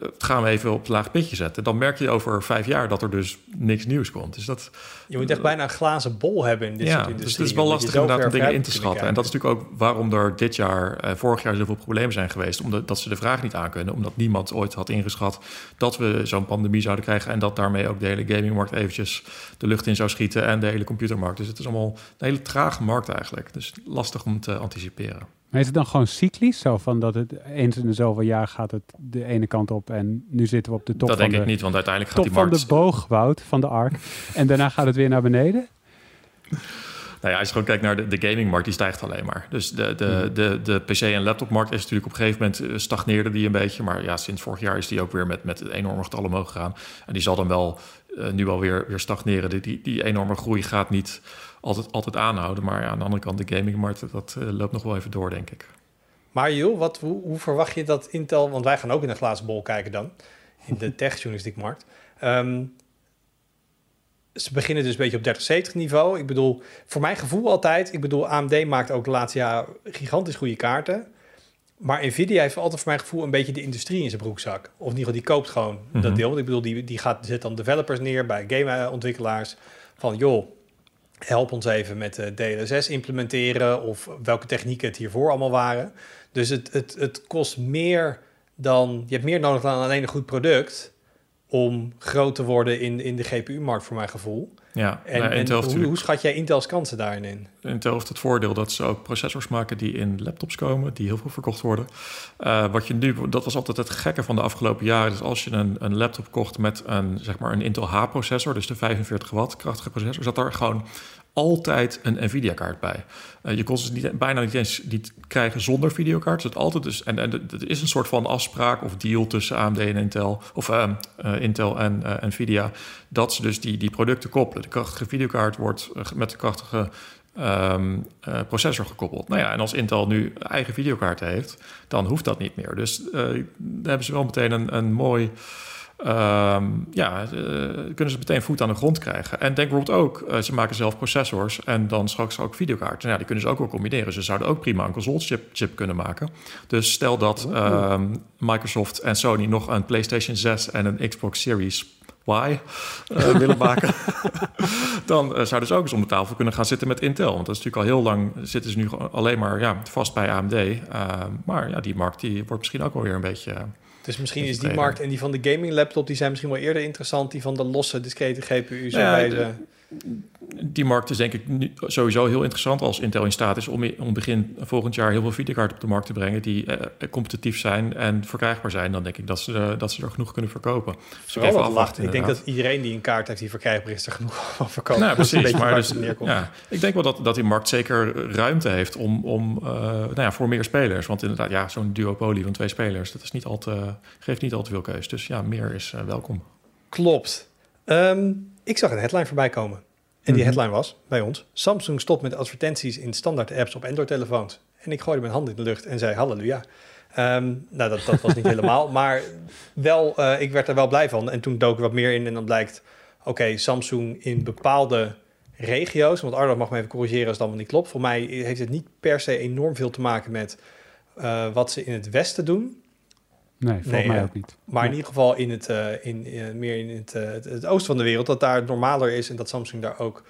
A: het gaan we even op het laag pitje zetten. Dan merk je over vijf jaar dat er dus niks nieuws komt. Dus dat,
B: je moet echt bijna een glazen bol hebben in dit soort industrie.
A: Dus het is wel lastig inderdaad om dingen in te schatten. En dat is natuurlijk ook waarom er dit jaar, eh, vorig jaar zoveel problemen zijn geweest. Omdat dat ze de vraag niet aankunnen. Omdat niemand ooit had ingeschat dat we zo'n pandemie zouden krijgen. En dat daarmee ook de hele gamingmarkt eventjes de lucht in zou schieten. En de hele computermarkt. Dus het is allemaal een hele trage markt eigenlijk. Dus lastig om te anticiperen.
C: Maar is het dan gewoon cyclisch? Zo van dat het eens in de zoveel jaar gaat het de ene kant op en nu zitten we op de top
A: dat
C: van
A: denk
C: de,
A: ik niet, want uiteindelijk gaat die markt...
C: van de boogwoud van de ark. en daarna gaat het weer naar beneden?
A: Nou ja, als je gewoon kijkt naar de, de gamingmarkt, die stijgt alleen maar. Dus de, de, de, de PC- en laptopmarkt is natuurlijk op een gegeven moment eh, stagneerde die een beetje. Maar ja, sinds vorig jaar is die ook weer met, met enorme getallen omhoog gegaan. En die zal dan wel uh, nu alweer weer stagneren. Die, die, die enorme groei gaat niet altijd, altijd aanhouden. Maar ja, aan de andere kant, de gamingmarkt, dat uh, loopt nog wel even door, denk ik.
B: Maar joh, wat, hoe, hoe, verwacht je dat Intel... Want wij gaan ook in een glazen bol kijken dan. In de tech-journalistiekmarkt. Um, ze beginnen dus een beetje op 3070 niveau. Ik bedoel, voor mijn gevoel altijd... Ik bedoel, AMD maakt ook de laatste jaar gigantisch goede kaarten. Maar Nvidia heeft altijd voor mijn gevoel een beetje de industrie in zijn broekzak. Of in ieder geval, die koopt gewoon mm -hmm. dat deel. Want ik bedoel, die, die gaat, zet dan developers neer bij gameontwikkelaars. Van, joh, help ons even met de DLSS implementeren... of welke technieken het hiervoor allemaal waren. Dus het, het, het kost meer dan... Je hebt meer nodig dan alleen een goed product... om groot te worden in, in de GPU-markt, voor mijn gevoel.
A: Ja,
B: en,
A: nou,
B: hoe, hoe schat jij Intel's kansen daarin in?
A: Intel heeft het voordeel dat ze ook processors maken die in laptops komen, die heel veel verkocht worden. Uh, wat je nu, dat was altijd het gekke van de afgelopen jaren. Dus als je een, een laptop kocht met een, zeg maar een Intel H-processor, dus de 45 watt krachtige processor, zat daar gewoon altijd een Nvidia-kaart bij. Uh, je kon ze niet, bijna niet eens niet krijgen zonder videokaart. Het altijd dus, en, en er is een soort van afspraak of deal tussen AMD en Intel, of uh, Intel en Nvidia, dat ze dus die, die producten koppelen. De krachtige videokaart wordt met de krachtige uh, processor gekoppeld. Nou ja, en als Intel nu eigen videokaarten heeft, dan hoeft dat niet meer. Dus daar hebben ze wel meteen een, een mooi. Um, ja, uh, kunnen ze meteen voet aan de grond krijgen. En denk bijvoorbeeld ook, ze maken zelf processors en dan straks ook videokaarten. Nou ja, die kunnen ze ook wel combineren. Ze zouden ook prima een console chip, chip kunnen maken. Dus stel dat um, Microsoft en Sony nog een PlayStation 6 en een Xbox Series Y uh, willen maken, dan uh, zouden ze ook eens om de tafel kunnen gaan zitten met Intel. Want dat is natuurlijk al heel lang, zitten ze nu alleen maar ja, vast bij AMD. Uh, maar ja, die markt die wordt misschien ook wel weer een beetje...
B: Dus misschien is die markt en die van de gaming laptop, die zijn misschien wel eerder interessant, die van de losse discrete GPU's.
A: Ja, de, die markt is denk ik nu sowieso heel interessant als Intel in staat is om, om begin volgend jaar heel veel videokaarten op de markt te brengen die uh, competitief zijn en verkrijgbaar zijn. Dan denk ik dat ze, uh, dat ze er genoeg kunnen verkopen.
B: Dus ik, even afwachten, ik denk dat iedereen die een kaart heeft die verkrijgbaar is, er genoeg van verkopen.
A: Nou, precies. maar dus, ja, ik denk wel dat, dat die markt zeker ruimte heeft om, om uh, nou ja, voor meer spelers. Want inderdaad, ja, zo'n duopolie van twee spelers, dat is niet al te, geeft niet al te veel keus. Dus ja, meer is welkom.
B: Klopt. Um, ik zag een headline voorbij komen. En die headline was bij ons: Samsung stopt met advertenties in standaard apps op Android-telefoons. En ik gooide mijn hand in de lucht en zei: Halleluja. Um, nou, dat, dat was niet helemaal. Maar wel, uh, ik werd er wel blij van. En toen dook er wat meer in en dan blijkt: oké, okay, Samsung in bepaalde regio's. Want Arno mag me even corrigeren als dat niet klopt. Voor mij heeft het niet per se enorm veel te maken met uh, wat ze in het Westen doen.
C: Nee, volgens nee, mij ook niet.
B: Maar in ieder geval in het, in, uh, meer in het, het, het, oosten van de wereld, dat daar normaler is en dat Samsung daar ook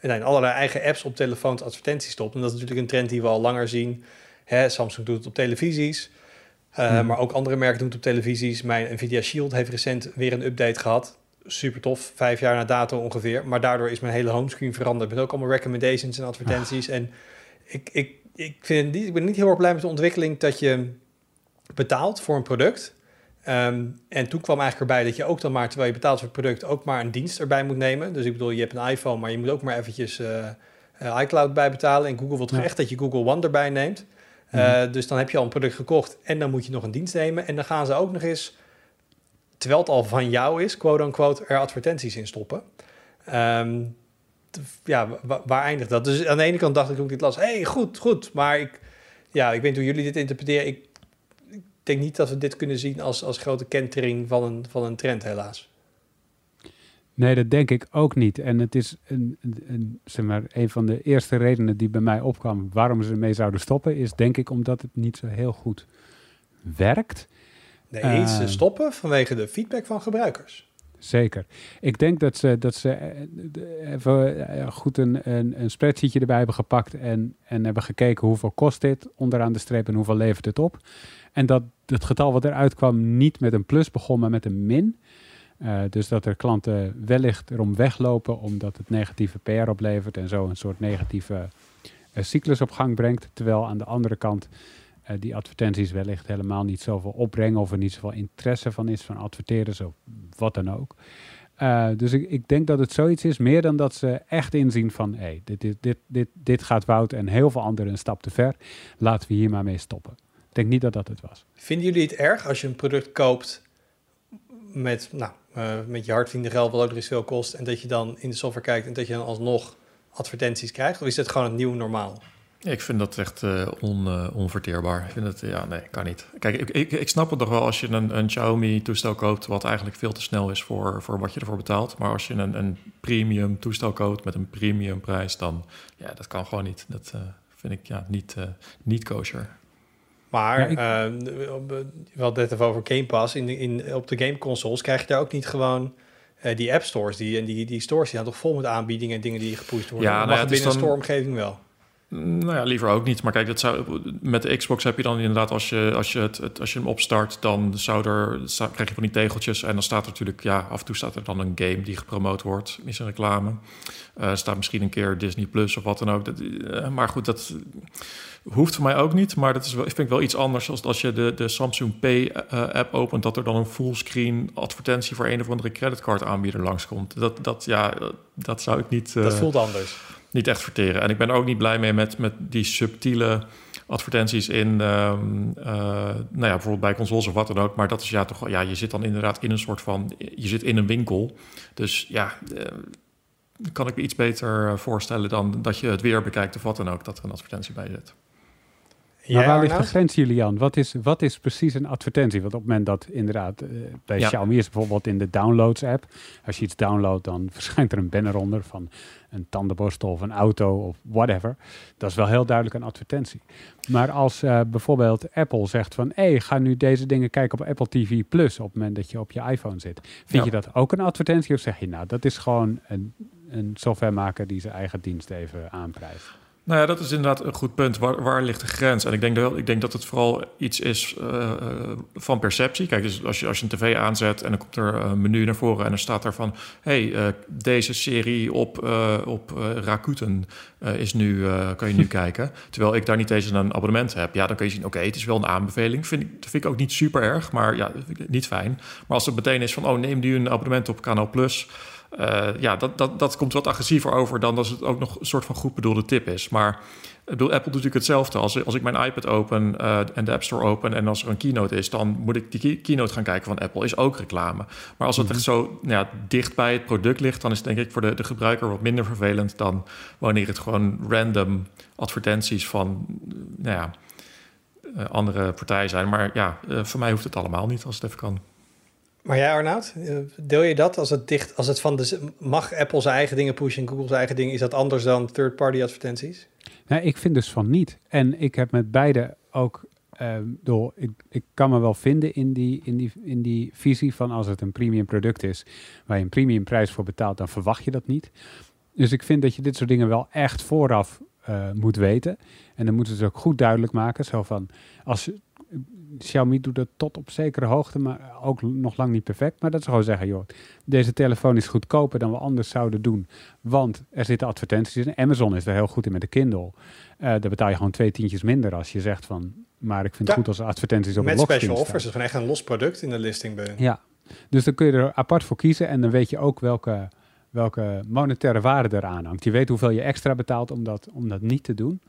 B: in allerlei eigen apps op telefoons advertenties stopt. En dat is natuurlijk een trend die we al langer zien. Hè, Samsung doet het op televisies, hmm. maar ook andere merken doen het op televisies. Mijn Nvidia Shield heeft recent weer een update gehad. Super tof, vijf jaar na dato ongeveer. Maar daardoor is mijn hele homescreen veranderd met ook allemaal recommendations en advertenties. Ah. En ik, ik, ik, vind, ik ben niet heel erg blij met de ontwikkeling dat je betaalt voor een product. Um, en toen kwam eigenlijk erbij dat je ook dan maar, terwijl je betaalt voor het product, ook maar een dienst erbij moet nemen. Dus ik bedoel, je hebt een iPhone, maar je moet ook maar eventjes uh, uh, iCloud bij betalen. En Google wil toch ja. echt dat je Google One erbij neemt. Mm -hmm. uh, dus dan heb je al een product gekocht en dan moet je nog een dienst nemen. En dan gaan ze ook nog eens, terwijl het al van jou is, quote-unquote, er advertenties in stoppen. Um, ja, waar eindigt dat? Dus aan de ene kant dacht ik ik dit las, hey, goed, goed. Maar ik, ja, ik weet niet hoe jullie dit interpreteren. Ik denk niet dat we dit kunnen zien als, als grote kentering van een, van een trend, helaas.
C: Nee, dat denk ik ook niet. En het is een, een, zeg maar, een van de eerste redenen die bij mij opkwam waarom ze ermee zouden stoppen, is denk ik omdat het niet zo heel goed werkt.
B: Nee, ze
C: Ehm.
B: stoppen vanwege de feedback van gebruikers.
C: Zeker. Ik denk dat ze, dat ze eh, even eh, goed een, een, een spreadsheetje erbij hebben gepakt en, en hebben gekeken hoeveel kost dit onderaan de streep en hoeveel levert het op. En dat het getal wat eruit kwam niet met een plus begon, maar met een min. Eh, dus dat er klanten wellicht erom weglopen omdat het negatieve PR oplevert en zo een soort negatieve eh, cyclus op gang brengt. Terwijl aan de andere kant eh, die advertenties wellicht helemaal niet zoveel opbrengen of er niet zoveel interesse van is van adverteren, zo wat dan ook. Dus ik, ik denk dat het zoiets is, meer dan dat ze echt inzien van hé, dit, dit, dit, dit, dit gaat fout en heel veel anderen een stap te ver. Laten we hier maar mee stoppen. Ik denk niet dat dat het was.
B: Vinden jullie het erg als je een product koopt met, nou, eh, met je hardverdiende geld, wat ook nog eens veel kost, en dat je dan in de software kijkt en dat je dan alsnog advertenties krijgt? Of is dit gewoon het nieuwe normaal?
A: Ik vind dat echt eh, on, eh, onverteerbaar. Ik vind het, ja, nee, kan niet. Kijk, ik, ik, ik snap het nog wel als je een, een Xiaomi-toestel koopt, wat eigenlijk veel te snel is voor, voor wat je ervoor betaalt. Maar als je een, een premium toestel koopt met een premium prijs, dan, ja, dat kan gewoon niet. Dat eh, vind ik, ja, niet, eh, niet kosher.
B: Maar
C: Ja, ik-
B: op, eh, we hadden het over Game Pass. In, in, op de game consoles krijg je daar ook niet gewoon eh, die app stores. Die, en die, die stores die toch vol met aanbiedingen en dingen die gepusht worden.
A: Ja, nou
B: mag
A: ja,
B: het
A: het is
B: binnen een
A: dan-
B: store-omgeving wel.
A: Nou ja, liever ook niet. Maar kijk, dat zou, met de Xbox heb je dan inderdaad, als je, als je, het, het- als je hem opstart, dan zou er, zou- krijg je van die tegeltjes. En dan staat er natuurlijk, ja, af en toe staat er dan een game die gepromoot wordt, is een reclame. Eh staat misschien een keer Disney Plus of wat dan ook. Dat, maar goed, dat hoeft voor mij ook niet. Maar dat is wel, vind ik wel iets anders als als je de, de Samsung Pay-app opent, dat er dan een fullscreen advertentie voor een of andere creditcard aanbieder langskomt. Dat, dat, ja, dat zou ik niet...
B: dat
A: eh,
B: voelt anders.
A: niet echt verteren. En ik ben er ook niet blij mee met, met die subtiele advertenties in, ehm, eh, nou ja, bijvoorbeeld bij consoles of wat dan ook. Maar dat is ja toch, ja, je zit dan inderdaad in een soort van, je zit in een winkel. Dus ja, eh, kan ik me iets beter eh, voorstellen dan dat je het weer bekijkt of wat dan ook, dat er een advertentie bij zit.
B: Jij,
C: maar waar ligt de
B: Arnoud?
C: grens, Julian? Wat is, wat is precies een advertentie? Want op het moment dat inderdaad, eh, bij
A: Ja.
C: Xiaomi is bijvoorbeeld in de downloads-app. Als je iets downloadt, dan verschijnt er een banner onder van een tandenborstel of een auto of whatever. Dat is wel heel duidelijk een advertentie. Maar als eh, bijvoorbeeld Apple zegt van, hé, ga nu deze dingen kijken op Apple TV Plus op het moment dat je op je iPhone zit. Vind
A: Ja.
C: je dat ook een advertentie of zeg je, nou, dat is gewoon een, een softwaremaker die zijn eigen dienst even aanprijst?
A: Nou ja, dat is inderdaad een goed punt. Waar, ligt de grens? En ik denk, ik denk dat het vooral iets is eh, eh, van perceptie. Kijk, dus als je, als je een tv aanzet en dan komt er een menu naar voren... en dan staat er van... hey, eh, deze serie op, eh, op Rakuten is nu, kan je nu kijken. Terwijl ik daar niet eens een abonnement heb. Ja, dan kun je zien, oké, het is wel een aanbeveling. Vind dat vind ik ook niet super erg, maar ja, niet fijn. Maar als het meteen is van... oh, neem nu een abonnement op Kanaal Plus... Eh, ja, dat, dat, dat komt wat agressiever over dan als het ook nog een soort van goed bedoelde tip is. Maar bedoel, Apple doet natuurlijk hetzelfde. Als, als ik mijn iPad open eh, en de App Store open en als er een keynote is, dan moet ik die key- keynote gaan kijken van Apple. Is ook reclame. Maar als het echt zo nou ja, dicht bij het product ligt, dan is het denk ik voor de, de gebruiker wat minder vervelend dan wanneer het gewoon random advertenties van nou ja, eh, andere partijen zijn. Maar ja, voor mij hoeft het allemaal niet als het even kan.
B: Maar jij, Arnoud, eh, deel je dat als het dicht, als het van de, mag Apple zijn eigen dingen pushen en Google zijn eigen dingen, is dat anders dan third-party advertenties?
C: Nou, ik vind dus van niet. En ik heb met beide ook ehm, door, ik, ik kan me wel vinden in die, in, die, in die visie van als het een premium product is waar je een premium prijs voor betaalt, dan verwacht je dat niet. Dus ik vind dat je dit soort dingen wel echt vooraf eh, moet weten. En dan moeten ze ook goed duidelijk maken. Zo van, als Xiaomi doet dat tot op zekere hoogte, maar ook nog lang niet perfect. Maar dat ze gewoon zeggen, joh, deze telefoon is goedkoper dan we anders zouden doen. Want er zitten advertenties in. Amazon is er heel goed in met de Kindle. Eh daar betaal je gewoon twee tientjes minder als je zegt van... maar ik vind het goed als er advertenties op
B: Met
C: een logscreen
B: special offers,
C: staan.
B: dus gewoon echt een los product in de listing. Bij.
C: Ja, dus dan kun je er apart voor kiezen en dan weet je ook welke, welke monetaire waarde eraan hangt. Je weet hoeveel je extra betaalt om dat, om dat niet te doen.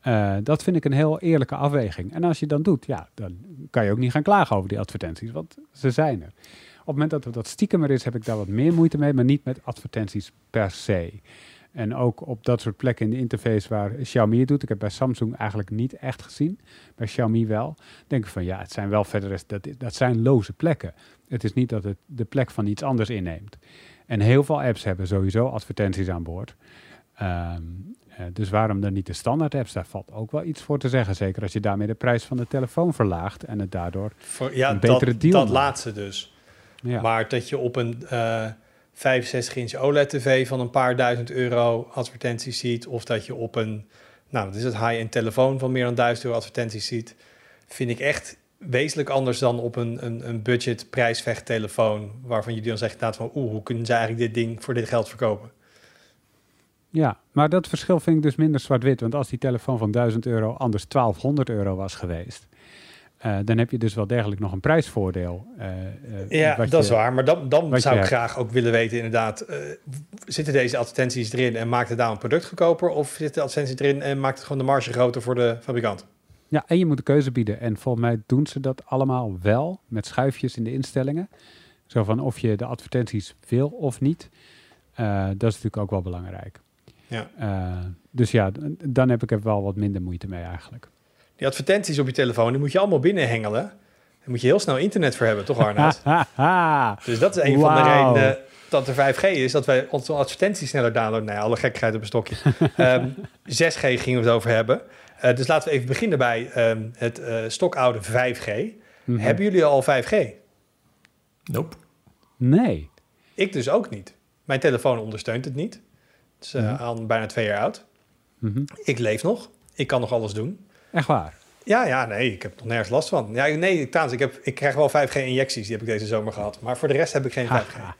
C: Eh, dat vind ik een heel eerlijke afweging. En als je dan doet, ja, dan kan je ook niet gaan klagen over die advertenties, want ze zijn er. Op het moment dat er dat stiekemer is, heb ik daar wat meer moeite mee, maar niet met advertenties per se. En ook op dat soort plekken in de interface waar Xiaomi het doet. Ik heb bij Samsung eigenlijk niet echt gezien, bij Xiaomi wel. Denk ik van ja, het zijn wel verder, dat, dat zijn loze plekken. Het is niet dat het de plek van iets anders inneemt. En heel veel apps hebben sowieso advertenties aan boord. Eh, dus waarom dan niet de standaard apps? Daar valt ook wel iets voor te zeggen. Zeker als je daarmee de prijs van de telefoon verlaagt en het daardoor
B: Voor, ja,
C: een betere
B: dat,
C: deal
B: dat
C: maakt.
B: laatste dus.
C: Ja.
B: Maar dat je op een eh 65-inch OLED-tv van een paar duizend euro advertenties ziet, of dat je op een, nou, wat is het, high-end telefoon van meer dan 1000 euro advertenties ziet, vind ik echt wezenlijk anders dan op een, een, een budget prijsvechttelefoon, waarvan jullie dan zeggen inderdaad van, oeh, hoe kunnen ze eigenlijk dit ding voor dit geld verkopen?
C: Ja, maar dat verschil vind ik dus minder zwart-wit. Want als die telefoon van 1000 euro anders 1200 euro was geweest, eh, dan heb je dus wel degelijk nog een prijsvoordeel. eh, eh,
B: Ja, dat is waar. Maar dan, dan zou ik
C: hebt.
B: graag ook willen weten, inderdaad, zitten deze advertenties erin en maakt het daar een product goedkoper? Of zitten de advertenties erin en maakt het gewoon de marge groter voor de fabrikant?
C: Ja, en je moet de keuze bieden. En volgens mij doen ze dat allemaal wel met schuifjes in de instellingen. Zo van of je de advertenties wil of niet. Dat is natuurlijk ook wel belangrijk.
B: Ja.
C: Eh, dus ja, dan heb ik er wel wat minder moeite mee eigenlijk.
B: Die advertenties op je telefoon, die moet je allemaal binnenhengelen. Daar moet je heel snel internet voor hebben, toch Arnoud?
C: Haha.
B: dus dat is een van de redenen dat er 5G is, dat wij onze advertenties sneller downloaden. Nee, alle gekkigheid op een stokje. Ehm 6G gingen we het over hebben. Eh, dus laten we even beginnen bij ehm, het eh, stokoude 5G.
C: Mhm.
B: Hebben jullie al 5G?
A: Nope.
C: Nee.
B: Ik dus ook niet. Mijn telefoon ondersteunt het niet. Is eh,
C: Mhm.
B: al bijna twee jaar oud.
C: Mhm.
B: Ik leef nog. Ik kan nog alles doen.
C: Echt waar.
B: Ja, ja, nee, ik heb nog nergens last van. Ja, nee, trouwens, ik, heb, ik krijg wel 5G-injecties, die heb ik deze zomer gehad. Maar voor de rest heb ik geen 5G.
C: Haha.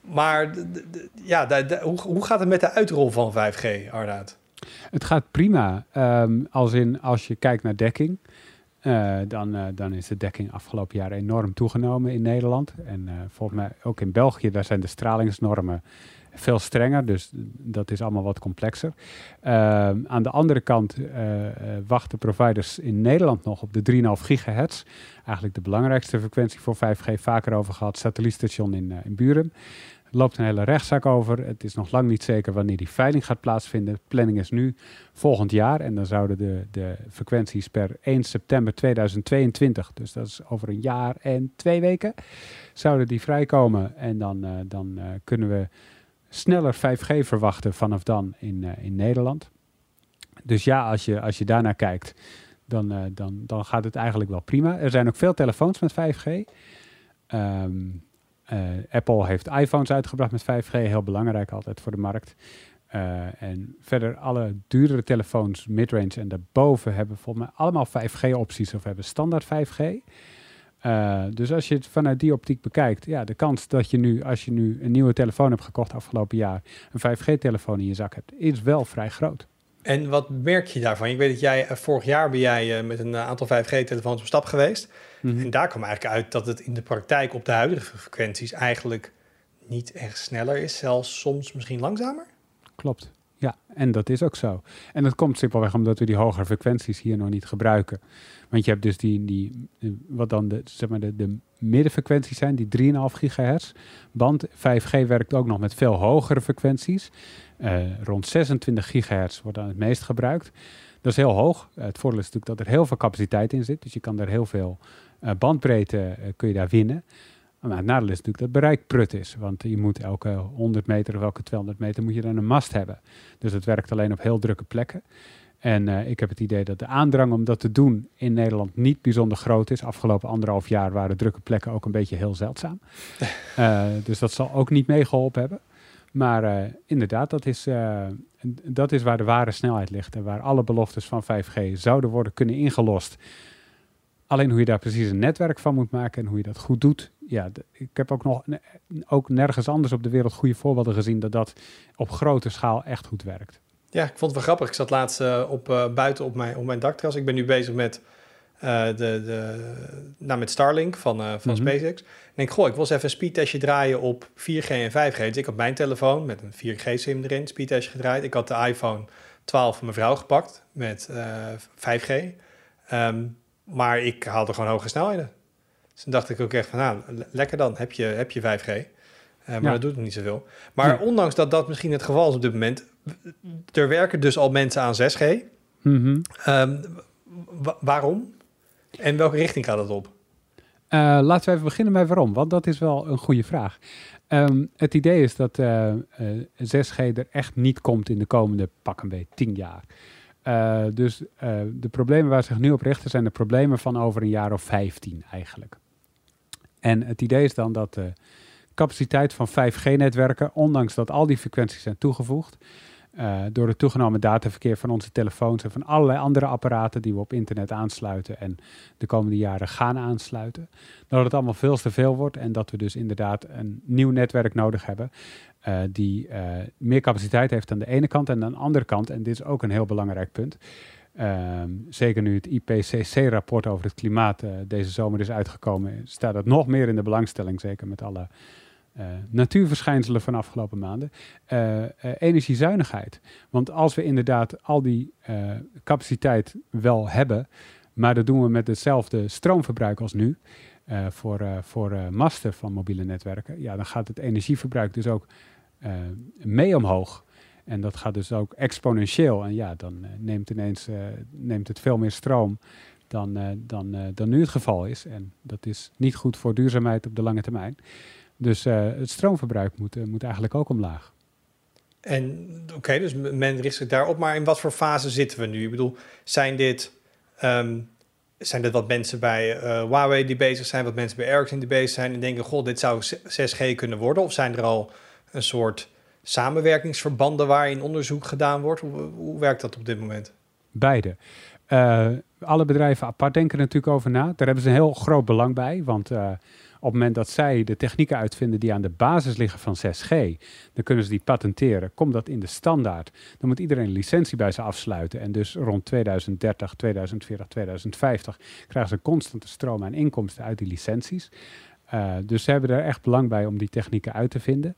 B: Maar ja, hoe, hoe gaat het met de uitrol van 5G, Arnaud?
C: Het gaat prima. Ehm, als, in, als je kijkt naar dekking, eh, dan, eh, dan is de dekking afgelopen jaar enorm toegenomen in Nederland. En eh, volgens mij ook in België, daar zijn de stralingsnormen veel strenger. Dus dat is allemaal wat complexer. Ehm, aan de andere kant eh, eh, wachten providers in Nederland nog op de 3,5 gigahertz. Eigenlijk de belangrijkste frequentie voor 5G, vaker over gehad, satellietstation in, eh, in Buren. Er loopt een hele rechtszaak over. Het is nog lang niet zeker wanneer die veiling gaat plaatsvinden. De planning is nu volgend jaar. En dan zouden de, de frequenties per 1 september 2022, dus dat is over een jaar en twee weken, zouden die vrijkomen. En dan, dan kunnen we sneller 5G verwachten vanaf dan in, eh, in Nederland. Dus ja, als je, als je daarnaar kijkt, dan, eh, dan, dan gaat het eigenlijk wel prima. Er zijn ook veel telefoons met 5G. Ehm, eh, Apple heeft iPhones uitgebracht met 5G, heel belangrijk altijd voor de markt. En verder alle duurdere telefoons, midrange en daarboven hebben volgens mij allemaal 5G-opties of hebben standaard 5G. Eh, dus als je het vanuit die optiek bekijkt, ja, de kans dat je nu, als je nu een nieuwe telefoon hebt gekocht afgelopen jaar, een 5G-telefoon in je zak hebt, is wel vrij groot.
B: En wat merk je daarvan? Ik weet dat jij eh, vorig jaar ben jij eh, met een aantal 5G-telefoons op stap geweest.
C: Mhm.
B: En daar kwam eigenlijk uit dat het in de praktijk op de huidige frequenties eigenlijk niet echt sneller is. Zelfs soms misschien langzamer.
C: Klopt. Ja, en dat is ook zo. En dat komt simpelweg omdat we die hogere frequenties hier nog niet gebruiken. Want je hebt dus die, die eh, wat dan de, zeg maar de, de middenfrequenties zijn, die 3,5 gigahertz band. 5G werkt ook nog met veel hogere frequenties. Eh, rond 26 gigahertz wordt dan het meest gebruikt. Dat is heel hoog. Eh, het voordeel is natuurlijk dat er heel veel capaciteit in zit. Dus je kan daar heel veel bandbreedte kun je daar winnen. Maar het nadeel is natuurlijk dat bereik prut is. Want je moet elke 100 meter of elke 200 meter moet je dan een mast hebben. Dus het werkt alleen op heel drukke plekken. En eh, ik heb het idee dat de aandrang om dat te doen in Nederland niet bijzonder groot is. Afgelopen anderhalf jaar waren drukke plekken ook een beetje heel zeldzaam. Eh, dus dat zal ook niet meegeholpen hebben. Maar eh, inderdaad, dat is, dat is waar de ware snelheid ligt. En waar alle beloftes van 5G zouden worden kunnen ingelost. Alleen hoe je daar precies een netwerk van moet maken en hoe je dat goed doet. Ja, ik heb ook nog ook nergens anders op de wereld goede voorbeelden gezien dat dat op grote schaal echt goed werkt.
B: Ja, ik vond het wel grappig. Ik zat laatst eh, op, eh, buiten op mijn, op mijn dakterras. Ik ben nu bezig met, eh, de, de, nou, met Starlink van, van
C: Mhm.
B: SpaceX. En ik denk, goh, ik wil eens even een speedtestje draaien op 4G en 5G. Dus ik had mijn telefoon met een 4G-sim erin, speedtestje gedraaid. Ik had de iPhone 12 van mijn vrouw gepakt met eh, 5G. Ehm, maar ik haalde gewoon hoge snelheden. Dus toen dacht ik ook echt van, nou, le- lekker dan, heb je, heb je 5G. Eh, maar
C: Ja.
B: dat doet het niet zoveel. Maar
C: Nee.
B: ondanks dat dat misschien het geval is op dit moment... er werken dus al mensen aan 6G.
C: Mhm.
B: Ehm, wa- waarom? En welke richting gaat het op?
C: Eh, laten we even beginnen bij waarom, want dat is wel een goede vraag. Ehm, het idee is dat 6G er echt niet komt in de komende pak een beetje 10 jaar. dus de problemen waar zich nu op richten zijn de problemen van over een jaar of 15 eigenlijk. En het idee is dan dat de capaciteit van 5G-netwerken, ondanks dat al die frequenties zijn toegevoegd, uh, door het toegenomen dataverkeer van onze telefoons en van allerlei andere apparaten die we op internet aansluiten en de komende jaren gaan aansluiten, dat het allemaal veel te veel wordt en dat we dus inderdaad een nieuw netwerk nodig hebben uh, die meer capaciteit heeft aan de ene kant en aan de andere kant, en dit is ook een heel belangrijk punt, Ehm, zeker nu het IPCC-rapport over het klimaat uh, deze zomer is uitgekomen, staat dat nog meer in de belangstelling, zeker met alle uh, natuurverschijnselen van afgelopen maanden. Uh, energiezuinigheid. Want als we inderdaad al die capaciteit wel hebben, maar dat doen we met hetzelfde stroomverbruik als nu, voor, voor masten van mobiele netwerken, ja, dan gaat het energieverbruik dus ook mee omhoog. En dat gaat dus ook exponentieel. En ja, dan uh, neemt ineens uh, neemt het veel meer stroom dan, uh, dan, dan nu het geval is. En dat is niet goed voor duurzaamheid op de lange termijn. Dus het stroomverbruik moet, moet eigenlijk ook omlaag.
B: En oké, dus men richt zich daarop. Maar in wat voor fase zitten we nu? Ik bedoel, zijn dit, um, zijn dit wat mensen bij Huawei die bezig zijn, wat mensen bij Ericsson die bezig zijn en denken, god, dit zou 6G kunnen worden? Of zijn er al een soort samenwerkingsverbanden waarin onderzoek gedaan wordt? Hoe, werkt dat op dit moment?
C: Beide. Uh, alle bedrijven apart denken er natuurlijk over na. Daar hebben ze een heel groot belang bij. Want uh, op het moment dat zij de technieken uitvinden die aan de basis liggen van 6G, dan kunnen ze die patenteren. Komt dat in de standaard, dan moet iedereen een licentie bij ze afsluiten. En dus rond 2030, 2040, 2050 krijgen ze constante stroom aan inkomsten uit die licenties. Uh, dus ze hebben er echt belang bij om die technieken uit te vinden.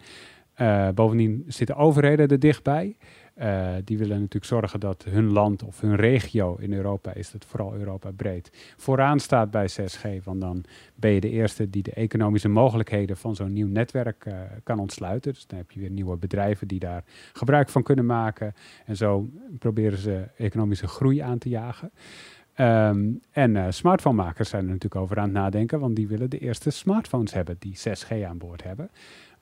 C: Uh, bovendien zitten overheden er dichtbij. Uh, die willen natuurlijk zorgen dat hun land of hun regio in Europa, is dat vooral Europa breed, vooraan staat bij 6G. Want dan ben je de eerste die de economische mogelijkheden van zo'n nieuw netwerk uh, kan ontsluiten. Dus dan heb je weer nieuwe bedrijven die daar gebruik van kunnen maken. En zo proberen ze economische groei aan te jagen. Um, en uh, smartphonemakers zijn er natuurlijk over aan het nadenken, want die willen de eerste smartphones hebben die 6G aan boord hebben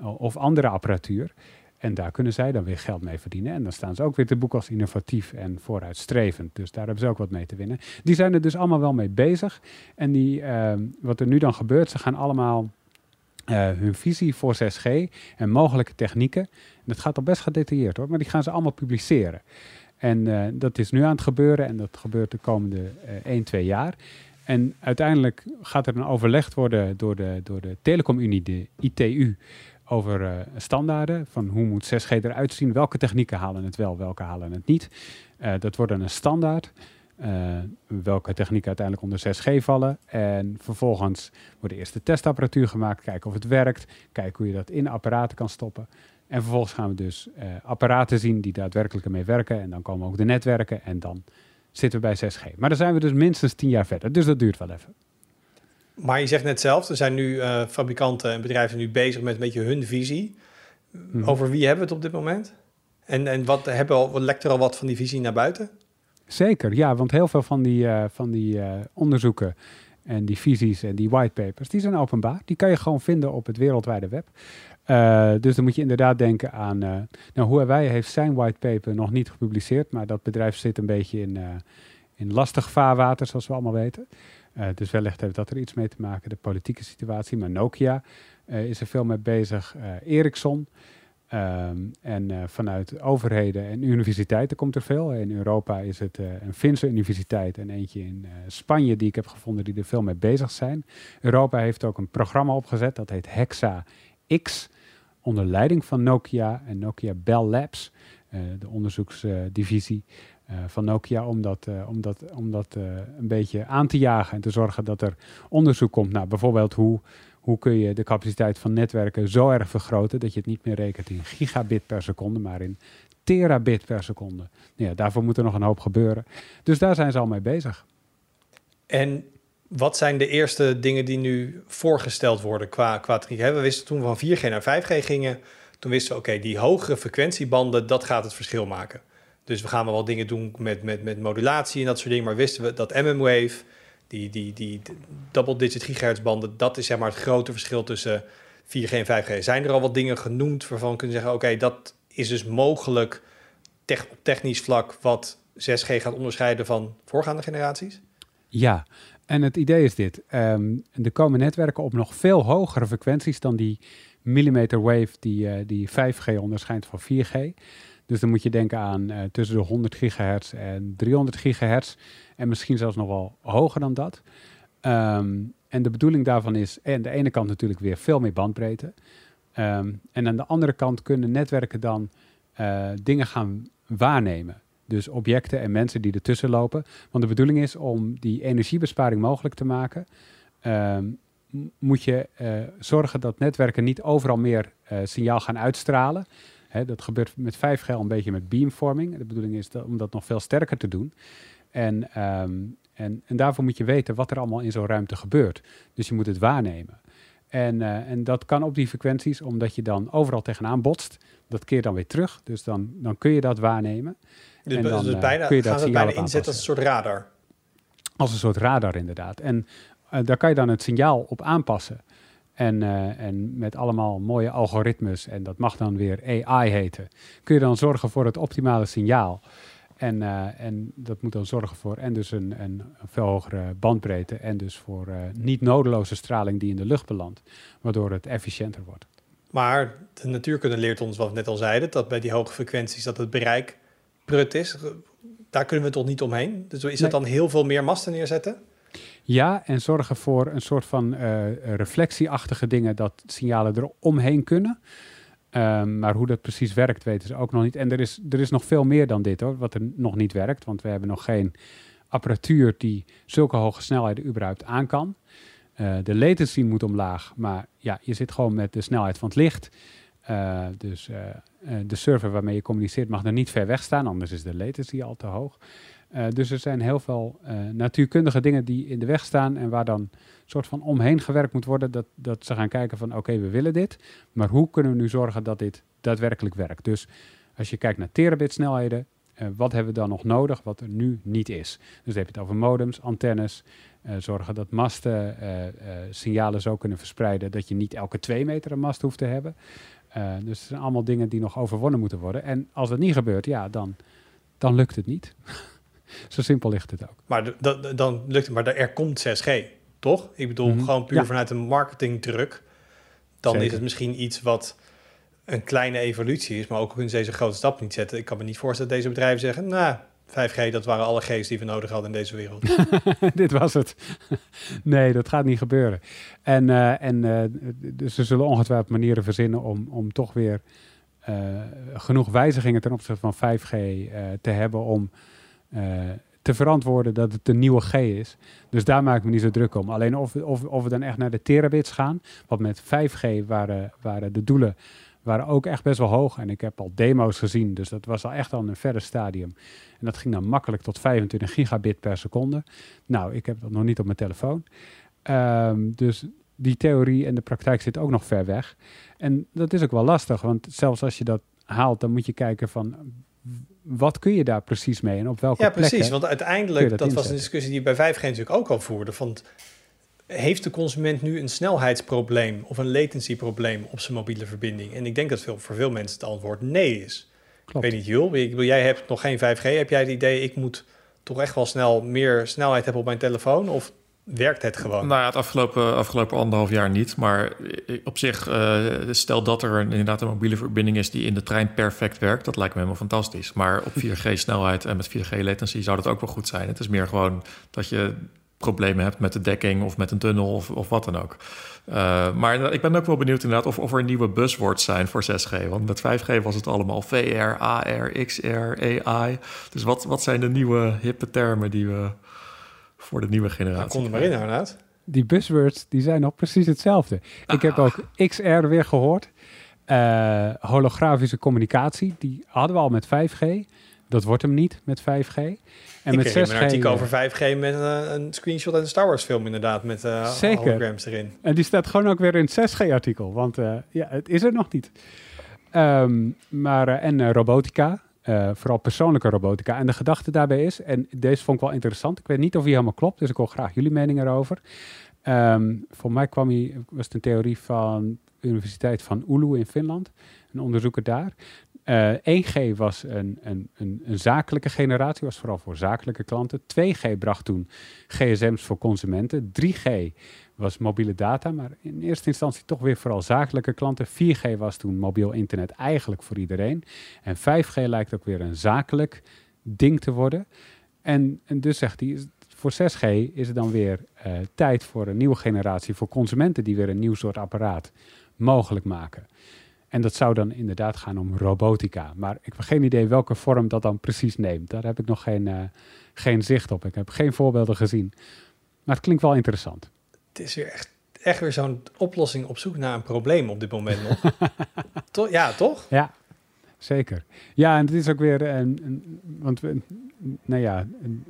C: of andere apparatuur. En daar kunnen zij dan weer geld mee verdienen. En dan staan ze ook weer te boek als innovatief en vooruitstrevend. Dus daar hebben ze ook wat mee te winnen. Die zijn er dus allemaal wel mee bezig. En die, uh, wat er nu dan gebeurt, ze gaan allemaal uh, hun visie voor 6G en mogelijke technieken. En dat gaat al best gedetailleerd hoor, maar die gaan ze allemaal publiceren. En uh, dat is nu aan het gebeuren en dat gebeurt de komende 1, 2 jaar. En uiteindelijk gaat er dan overlegd worden door de, door de Telecomunie, de ITU over uh, standaarden. Van hoe moet 6G eruit zien? Welke technieken halen het wel, welke halen het niet? Uh, dat wordt dan een standaard. Uh, welke technieken uiteindelijk onder 6G vallen. En vervolgens wordt de eerste testapparatuur gemaakt. Kijken of het werkt. Kijken hoe je dat in apparaten kan stoppen. En vervolgens gaan we dus apparaten zien die daadwerkelijk ermee werken. En dan komen ook de netwerken. En dan zitten we bij 6G. Maar dan zijn we dus minstens 10 jaar verder. Dus dat duurt wel even.
B: Maar je zegt net zelf, er zijn nu uh, fabrikanten en bedrijven nu bezig met een beetje hun visie. Mm. Over wie hebben we het op dit moment? En, en wat, hebben al, lekt er al wat van die visie naar buiten?
C: Zeker, ja, want heel veel van die, uh, van die uh, onderzoeken en die visies en die whitepapers, die zijn openbaar. Die kan je gewoon vinden op het wereldwijde web. dus dan moet je inderdaad denken aan... nou, Huawei heeft zijn whitepaper nog niet gepubliceerd... maar dat bedrijf zit een beetje in, in lastig vaarwater, zoals we allemaal weten. Uh, dus wellicht heeft dat er iets mee te maken, de politieke situatie. Maar Nokia uh, is er veel mee bezig. Uh, Ericsson. Um, en vanuit overheden en universiteiten komt er veel. In Europa is het een Finse universiteit en eentje in Spanje die ik heb gevonden die er veel mee bezig zijn. Europa heeft ook een programma opgezet, dat heet Hexa X. Onder leiding van Nokia en Nokia Bell Labs, de onderzoeksdivisie. Uh, van Nokia om dat, uh, om dat, om dat uh, een beetje aan te jagen en te zorgen dat er onderzoek komt naar bijvoorbeeld hoe, hoe kun je de capaciteit van netwerken zo erg vergroten dat je het niet meer rekent in gigabit per seconde, maar in terabit per seconde. Nou ja, daarvoor moet er nog een hoop gebeuren. Dus daar zijn ze al mee bezig.
B: En wat zijn de eerste dingen die nu voorgesteld worden qua, qua 3G? We wisten toen we van 4G naar 5G gingen, toen wisten we oké, die hogere frequentiebanden, dat gaat het verschil maken. Dus we gaan wel dingen doen met, met, met modulatie en dat soort dingen. Maar wisten we dat MM-wave, die, die, die double-digit gigahertz banden, dat is zeg maar het grote verschil tussen 4G 4G en 5G? Zijn er al wat dingen genoemd waarvan we kunnen zeggen: oké, dat is dus mogelijk op technisch vlak wat 6G gaat onderscheiden van voorgaande generaties?
C: Ja, en het idee is dit. Ehm, er komen netwerken op nog veel hogere frequenties dan die millimeter wave die, uh, die 5G onderscheidt van 4G. Dus dan moet je denken aan uh, tussen de 100 gigahertz en 300 gigahertz. En misschien zelfs nog wel hoger dan dat. Um, en de bedoeling daarvan is aan de ene kant natuurlijk weer veel meer bandbreedte. Um, en aan de andere kant kunnen netwerken dan uh, dingen gaan waarnemen. Dus objecten en mensen die ertussen lopen. Want de bedoeling is om die energiebesparing mogelijk te maken. Um, moet je uh, zorgen dat netwerken niet overal meer signaal gaan uitstralen. Hè, dat gebeurt met 5G al een beetje met beamforming. De bedoeling is dat, om dat nog veel sterker te doen. En, um, en, en daarvoor moet je weten wat er allemaal in zo'n ruimte gebeurt. Dus je moet het waarnemen. En, uh, en dat kan op die frequenties, omdat je dan overal tegenaan botst. Dat keer dan weer terug. Dus dan, dan kun je dat waarnemen.
B: Dus,
C: en dan,
B: dus bijna,
C: kun je
B: gaan
C: dat
B: het bijna inzetten als een soort radar?
C: Als een soort radar, inderdaad. En uh, daar kan je dan het signaal op aanpassen. En, uh, en met allemaal mooie algoritmes, en dat mag dan weer AI heten, kun je dan zorgen voor het optimale signaal. En, uh, en dat moet dan zorgen voor en dus een, een, veel hogere bandbreedte en dus voor uh, niet nodeloze straling die in de lucht belandt, waardoor het efficiënter wordt.
B: Maar de natuurkunde leert ons, wat we net al zeiden, dat bij die hoge frequenties dat het bereik prut is. Daar kunnen we toch niet omheen? Dus is het nee. dan heel veel meer masten neerzetten?
C: Ja, en zorgen voor een soort van uh, reflectieachtige dingen dat signalen er omheen kunnen. Um, maar hoe dat precies werkt, weten ze ook nog niet. En er is, er is nog veel meer dan dit hoor, wat er nog niet werkt. Want we hebben nog geen apparatuur die zulke hoge snelheden überhaupt aan kan. Uh, de latency moet omlaag, maar ja, je zit gewoon met de snelheid van het licht. Uh, dus de server waarmee je communiceert mag er niet ver weg staan, anders is de latency al te hoog. Uh, dus er zijn heel veel uh, natuurkundige dingen die in de weg staan en waar dan een soort van omheen gewerkt moet worden. Dat, dat ze gaan kijken van oké, we willen dit, maar hoe kunnen we nu zorgen dat dit daadwerkelijk werkt? Dus als je kijkt naar terabit snelheden, uh, wat hebben we dan nog nodig wat er nu niet is? Dus dan heb je het over modems, antennes, zorgen dat masten signalen zo kunnen verspreiden dat je niet elke twee meter een mast hoeft te hebben. dus het zijn allemaal dingen die nog overwonnen moeten worden. En als dat niet gebeurt, ja, dan, dan lukt het niet. Zo simpel ligt het ook.
B: Maar dan lukt het, maar er komt 6G, toch? Ik bedoel, mm -hmm. gewoon puur ja. vanuit een marketingdruk. Dan Zeker. is het misschien iets wat een kleine evolutie is, maar ook kunnen ze deze grote stap niet zetten. Ik kan me niet voorstellen dat deze bedrijven zeggen, nou, 5G, dat waren alle G's die we nodig hadden in deze wereld.
C: Dit was het. nee, dat gaat niet gebeuren. En, uh, en uh, dus ze zullen ongetwijfeld manieren verzinnen om, om toch weer uh, genoeg wijzigingen ten opzichte van 5G te hebben om te verantwoorden dat het een nieuwe G is. Dus daar maak ik me niet zo druk om. Alleen of, of, of we dan echt naar de terabits gaan, wat met 5G waren, waren de doelen waren ook echt best wel hoog. En ik heb al demo's gezien, dus dat was al echt al een verder stadium. En dat ging dan makkelijk tot 25 gigabit per seconde. Nou, ik heb dat nog niet op mijn telefoon. Um, dus die theorie en de praktijk zit ook nog ver weg. En dat is ook wel lastig, want zelfs als je dat haalt, dan moet je kijken van wat kun je daar precies mee en op welke
B: Ja, precies. Want uiteindelijk, dat, dat was een discussie die bij 5G natuurlijk ook al voerde. Van, heeft de consument nu een snelheidsprobleem of een latencyprobleem op zijn mobiele verbinding? En ik denk dat veel, voor veel mensen het antwoord nee is. Klopt. Ik weet niet, Jul, jij hebt nog geen 5G. Heb jij het idee, ik moet toch echt wel snel meer snelheid hebben op mijn telefoon? Of werkt het gewoon?
A: Nou ja, het afgelopen, afgelopen anderhalf jaar niet. Maar op zich, uh, stel dat er een, inderdaad een mobiele verbinding is die in de trein perfect werkt, dat lijkt me helemaal fantastisch. Maar op 4G snelheid en met 4G latency zou dat ook wel goed zijn. Het is meer gewoon dat je problemen hebt met de dekking of met een tunnel of, of wat dan ook. Uh, maar ik ben ook wel benieuwd inderdaad of, of er nieuwe buzzwords zijn voor 6G. Want met 5G was het allemaal VR, AR, XR, AI. Dus wat, wat zijn de nieuwe hippe termen die we voor de nieuwe generatie.
B: Nou, kom er maar in, Arnaud.
C: Die buzzwords die zijn nog precies hetzelfde. Ah. Ik heb ook XR weer gehoord. Uh, holografische communicatie, die hadden we al met 5G. Dat wordt hem niet met 5G.
B: En ik met 6G. een artikel over 5G met uh, een screenshot uit een Star Wars film inderdaad, met uh,
C: Zeker.
B: holograms erin.
C: En die staat gewoon ook weer in het 6G artikel, want uh, ja, het is er nog niet. Um, maar, en robotica, uh, vooral persoonlijke robotica. En de gedachte daarbij is, en deze vond ik wel interessant, ik weet niet of hij helemaal klopt, dus ik wil graag jullie mening erover. Um, voor mij kwam hij, was het een theorie van Universiteit van Oulu in Finland, een onderzoeker daar. Uh, 1G was een, een, een, een, zakelijke generatie, was vooral voor zakelijke klanten. 2G bracht toen gsm's voor consumenten. 3G was mobiele data, maar in eerste instantie toch weer vooral zakelijke klanten. 4G was toen mobiel internet eigenlijk voor iedereen. En 5G lijkt ook weer een zakelijk ding te worden. En, dus zegt hij, voor 6G is het dan weer uh, tijd voor een nieuwe generatie, voor consumenten die weer een nieuw soort apparaat mogelijk maken. En dat zou dan inderdaad gaan om robotica. Maar ik heb geen idee welke vorm dat dan precies neemt. Daar heb ik nog geen, uh, geen zicht op. Ik heb geen voorbeelden gezien. Maar het klinkt wel interessant.
B: Het is weer echt, echt weer zo'n oplossing op zoek naar een probleem op dit moment nog. to ja, toch?
C: Ja, zeker. Ja, en het is ook weer, een, een, want we, nou ja,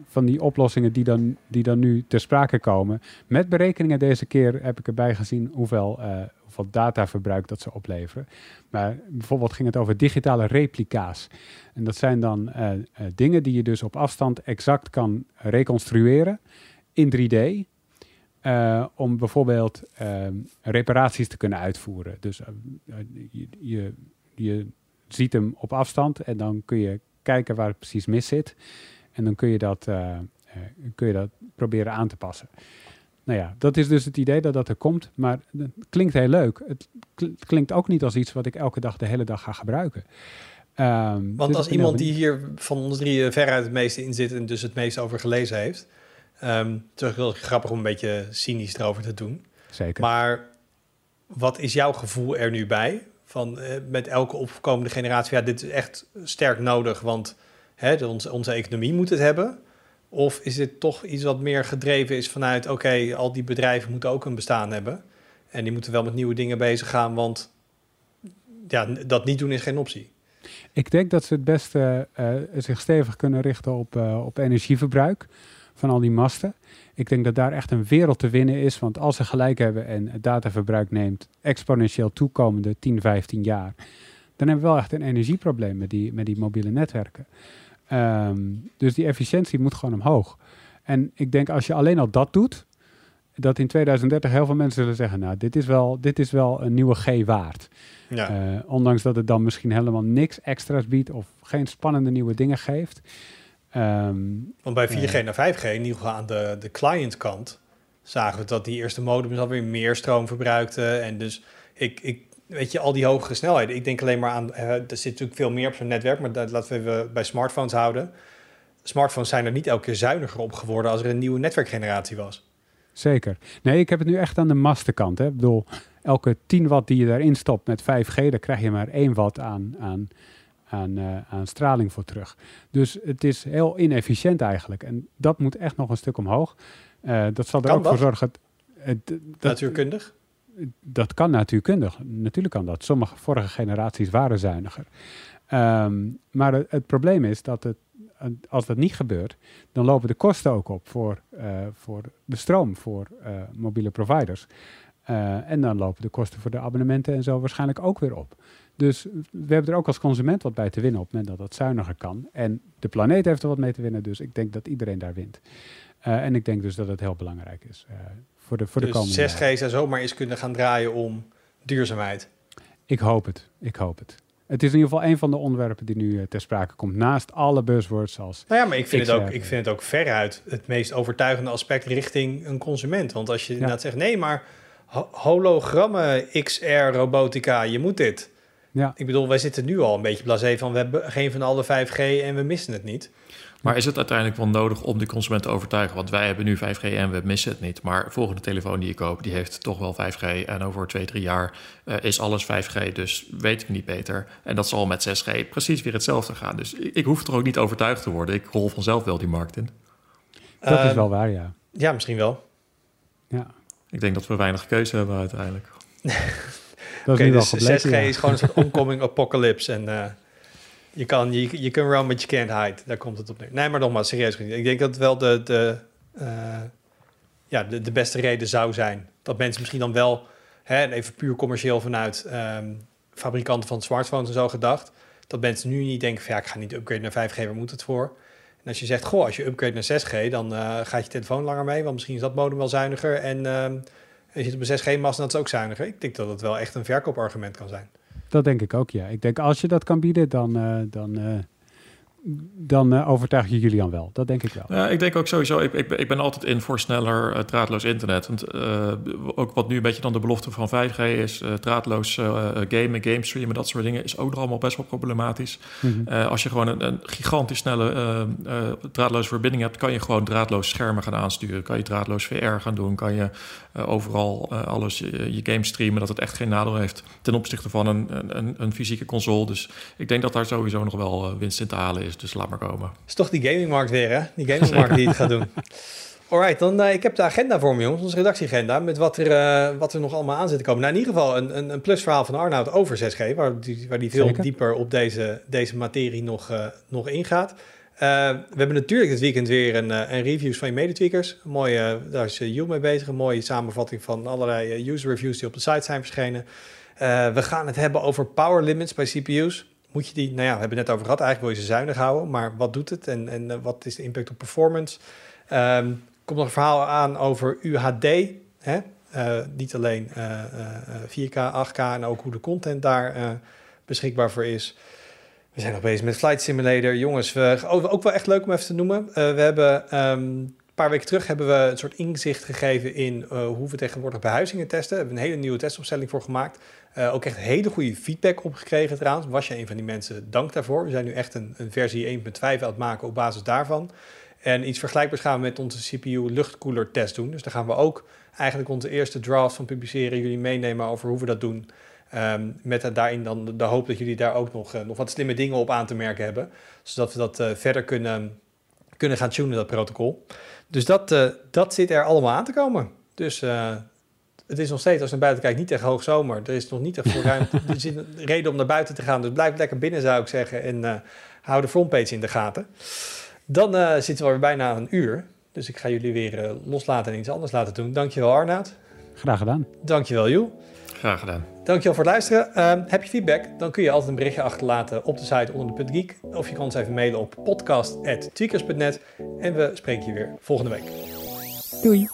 C: van die oplossingen die dan, die dan nu ter sprake komen. Met berekeningen deze keer heb ik erbij gezien hoeveel, uh, hoeveel dataverbruik dat ze opleveren. Maar bijvoorbeeld ging het over digitale replica's. En dat zijn dan uh, uh, dingen die je dus op afstand exact kan reconstrueren in 3D. Om bijvoorbeeld reparaties te kunnen uitvoeren. Dus je, je, je ziet hem op afstand en dan kun je kijken waar het precies mis zit. En dan kun je dat, uh, kun je dat proberen aan te passen. Nou ja, dat is dus het idee dat dat er komt. Maar het klinkt heel leuk. Het klinkt ook niet als iets wat ik elke dag de hele dag ga gebruiken.
B: Um, Want dus als iemand die hier van ons drie veruit het meeste in zit en dus het meest over gelezen heeft, um, het is wel grappig om een beetje cynisch erover te doen.
C: Zeker.
B: Maar wat is jouw gevoel er nu bij? Van uh, met elke opkomende generatie, ja, dit is echt sterk nodig, want hè, onze, onze economie moet het hebben. Of is dit toch iets wat meer gedreven is vanuit, oké, al die bedrijven moeten ook een bestaan hebben. En die moeten wel met nieuwe dingen bezig gaan, want ja, dat niet doen is geen optie.
C: Ik denk dat ze het beste uh, zich stevig kunnen richten op, uh, op energieverbruik van al die masten. Ik denk dat daar echt een wereld te winnen is. Want als ze gelijk hebben en het dataverbruik neemt exponentieel toekomende 10, 15 jaar, dan hebben we wel echt een energieprobleem met die, met die mobiele netwerken. Um, dus die efficiëntie moet gewoon omhoog. En ik denk als je alleen al dat doet, dat in 2030 heel veel mensen zullen zeggen, nou, dit is wel, dit is wel een nieuwe G waard. Ja. Uh, ondanks dat het dan misschien helemaal niks extra's biedt of geen spannende nieuwe dingen geeft.
B: Um, Want bij 4G uh, naar 5G, in ieder geval aan de, de clientkant, zagen we dat die eerste modems alweer meer stroom verbruikten. En dus ik, ik weet je, al die hogere snelheden. Ik denk alleen maar aan, uh, er zit natuurlijk veel meer op zo'n netwerk, maar dat laten we even bij smartphones houden. Smartphones zijn er niet elke keer zuiniger op geworden als er een nieuwe netwerkgeneratie was.
C: Zeker. Nee, ik heb het nu echt aan de mastenkant. Hè. Ik bedoel, elke 10 watt die je daarin stopt met 5G, daar krijg je maar 1 watt aan, aan, aan, uh, aan straling voor terug. Dus het is heel inefficiënt eigenlijk. En dat moet echt nog een stuk omhoog. Uh, dat zal er ook dat? voor zorgen.
B: Het, dat, Natuurkundig?
C: dat kan natuurkundig. Natuurlijk kan dat. Sommige vorige generaties waren zuiniger. Um, maar het, het, probleem is dat het, als dat niet gebeurt, dan lopen de kosten ook op voor, uh, voor de stroom voor uh, mobiele providers. Uh, en dan lopen de kosten voor de abonnementen en zo waarschijnlijk ook weer op. Dus we hebben er ook als consument wat bij te winnen op het moment dat dat zuiniger kan. En de planeet heeft er wat mee te winnen, dus ik denk dat iedereen daar wint. en ik denk dus dat het heel belangrijk is voor de, voor
B: dus
C: de komende
B: 6G zou zomaar eens kunnen gaan draaien om duurzaamheid.
C: Ik hoop het. Ik hoop het. Het is in ieder geval een van de onderwerpen die nu uh, ter sprake komt. Naast alle buzzwords als.
B: Nou ja, maar ik vind, het ook, ik vind het ook veruit het meest overtuigende aspect richting een consument. Want als je ja. inderdaad zegt: nee, maar hologrammen, XR, robotica, je moet dit. Ja. Ik bedoel, wij zitten nu al een beetje blasé van we hebben geen van alle 5G en we missen het niet.
A: Maar is het uiteindelijk wel nodig om die consument te overtuigen? Want wij hebben nu 5G en we missen het niet. Maar de volgende telefoon die je koopt, die heeft toch wel 5G. En over twee, drie jaar uh, is alles 5G, dus weten we niet beter. En dat zal met 6G precies weer hetzelfde gaan. Dus ik, ik hoef er ook niet overtuigd te worden. Ik rol vanzelf wel die markt in.
C: Dat uh, is wel waar, ja.
B: Ja, misschien wel.
C: Ja.
A: Ik denk dat we weinig keuze hebben uiteindelijk.
B: okay, dus gebleken, 6G ja. is gewoon een soort oncoming apocalypse. En uh, je kan, je, je kan run, but you can't hide. Daar komt het op neer. Nee, maar nogmaals, serieus. Ik denk dat het wel de, de, uh, ja, de, de beste reden zou zijn. Dat mensen misschien dan wel, hè, even puur commercieel vanuit um, fabrikanten van smartphones en zo gedacht, dat mensen nu niet denken van ja, ik ga niet upgraden naar 5G, waar moet het voor? En als je zegt, goh, als je upgrade naar 6G, dan uh, gaat je telefoon langer mee, want misschien is dat modem wel zuiniger en... Um, En je zit op een 6G-mast en dat is ook zuiniger. Ik denk dat het wel echt een verkoopargument kan zijn.
C: Dat denk ik ook, ja. Ik denk als je dat kan bieden, dan, uh, dan, uh, dan uh, overtuig je Julian wel. Dat denk ik wel.
A: Ja, ik denk ook sowieso, ik, ik, ik ben altijd in voor sneller uh, draadloos internet. Want uh, ook wat nu een beetje dan de belofte van 5G is, draadloos gamen, game streamen, dat soort dingen, is ook nog allemaal best wel problematisch. Mm -hmm. als je gewoon een, een gigantisch snelle draadloze verbinding hebt, kan je gewoon draadloos schermen gaan aansturen. Kan je draadloos VR gaan doen, kan je overal alles je, je game streamen, dat het echt geen nadeel heeft ten opzichte van een, een, een fysieke console. Dus ik denk dat daar sowieso nog wel winst in te halen is. Dus laat maar komen.
B: is toch die gamingmarkt weer, hè? Die gamingmarkt die het gaat doen. Alright, dan uh, ik heb de agenda voor me, jongens. Onze redactieagenda. Met wat er, uh, wat er nog allemaal aan zit te komen. Nou, in ieder geval een, een, een plusverhaal van Arnoud over 6G. Waar die, waar die veel Zeker. dieper op deze, deze materie nog, uh, nog ingaat. we hebben natuurlijk dit weekend weer een, een reviews van je medetweakers. Mooie, daar is Jules mee bezig. Een mooie samenvatting van allerlei user reviews die op de site zijn verschenen. we gaan het hebben over power limits bij CPU's moet je die, nou ja, we hebben het net over gehad, eigenlijk wil je ze zuinig houden, maar wat doet het en, en uh, wat is de impact op performance? Um, komt nog een verhaal aan over UHD, hè? Uh, niet alleen uh, 4K, 8K en ook hoe de content daar beschikbaar voor is. We zijn nog bezig met Flight Simulator. Jongens, we, ook wel echt leuk om even te noemen. we hebben um, een paar weken terug hebben we een soort inzicht gegeven in hoe we tegenwoordig behuizingen testen. We hebben een hele nieuwe testopstelling voor gemaakt. Uh, ook echt hele goede feedback opgekregen trouwens. Was je een van die mensen, dank daarvoor. We zijn nu echt een, een versie 1.5 aan het maken op basis daarvan. En iets vergelijkbaars gaan we met onze CPU luchtkoeler test doen. Dus daar gaan we ook eigenlijk onze eerste draft van publiceren. Jullie meenemen over hoe we dat doen. Um, met daarin dan de hoop dat jullie daar ook nog, uh, nog wat slimme dingen op aan te merken hebben. Zodat we dat uh, verder kunnen, kunnen gaan tunen, dat protocol. Dus dat, dat zit er allemaal aan te komen. Dus het is nog steeds, als je naar buiten kijkt, niet echt hoogzomer. Er is nog niet echt voor ruimte. er zit een reden om naar buiten te gaan. Dus blijf lekker binnen, zou ik zeggen. En uh, hou de frontpage in de gaten. Dan uh, zitten we weer bijna een uur. Dus ik ga jullie weer uh, loslaten en iets anders laten doen. Dankjewel Arnoud.
C: Graag gedaan.
B: Dankjewel Joel.
A: Graag gedaan.
B: Dankjewel voor het luisteren. Uh, heb je feedback? Dan kun je altijd een berichtje achterlaten op de site onder de Geek. Of je kan ons even mailen op podcast.tweakers.net. En we spreken je weer volgende week.
C: Doei.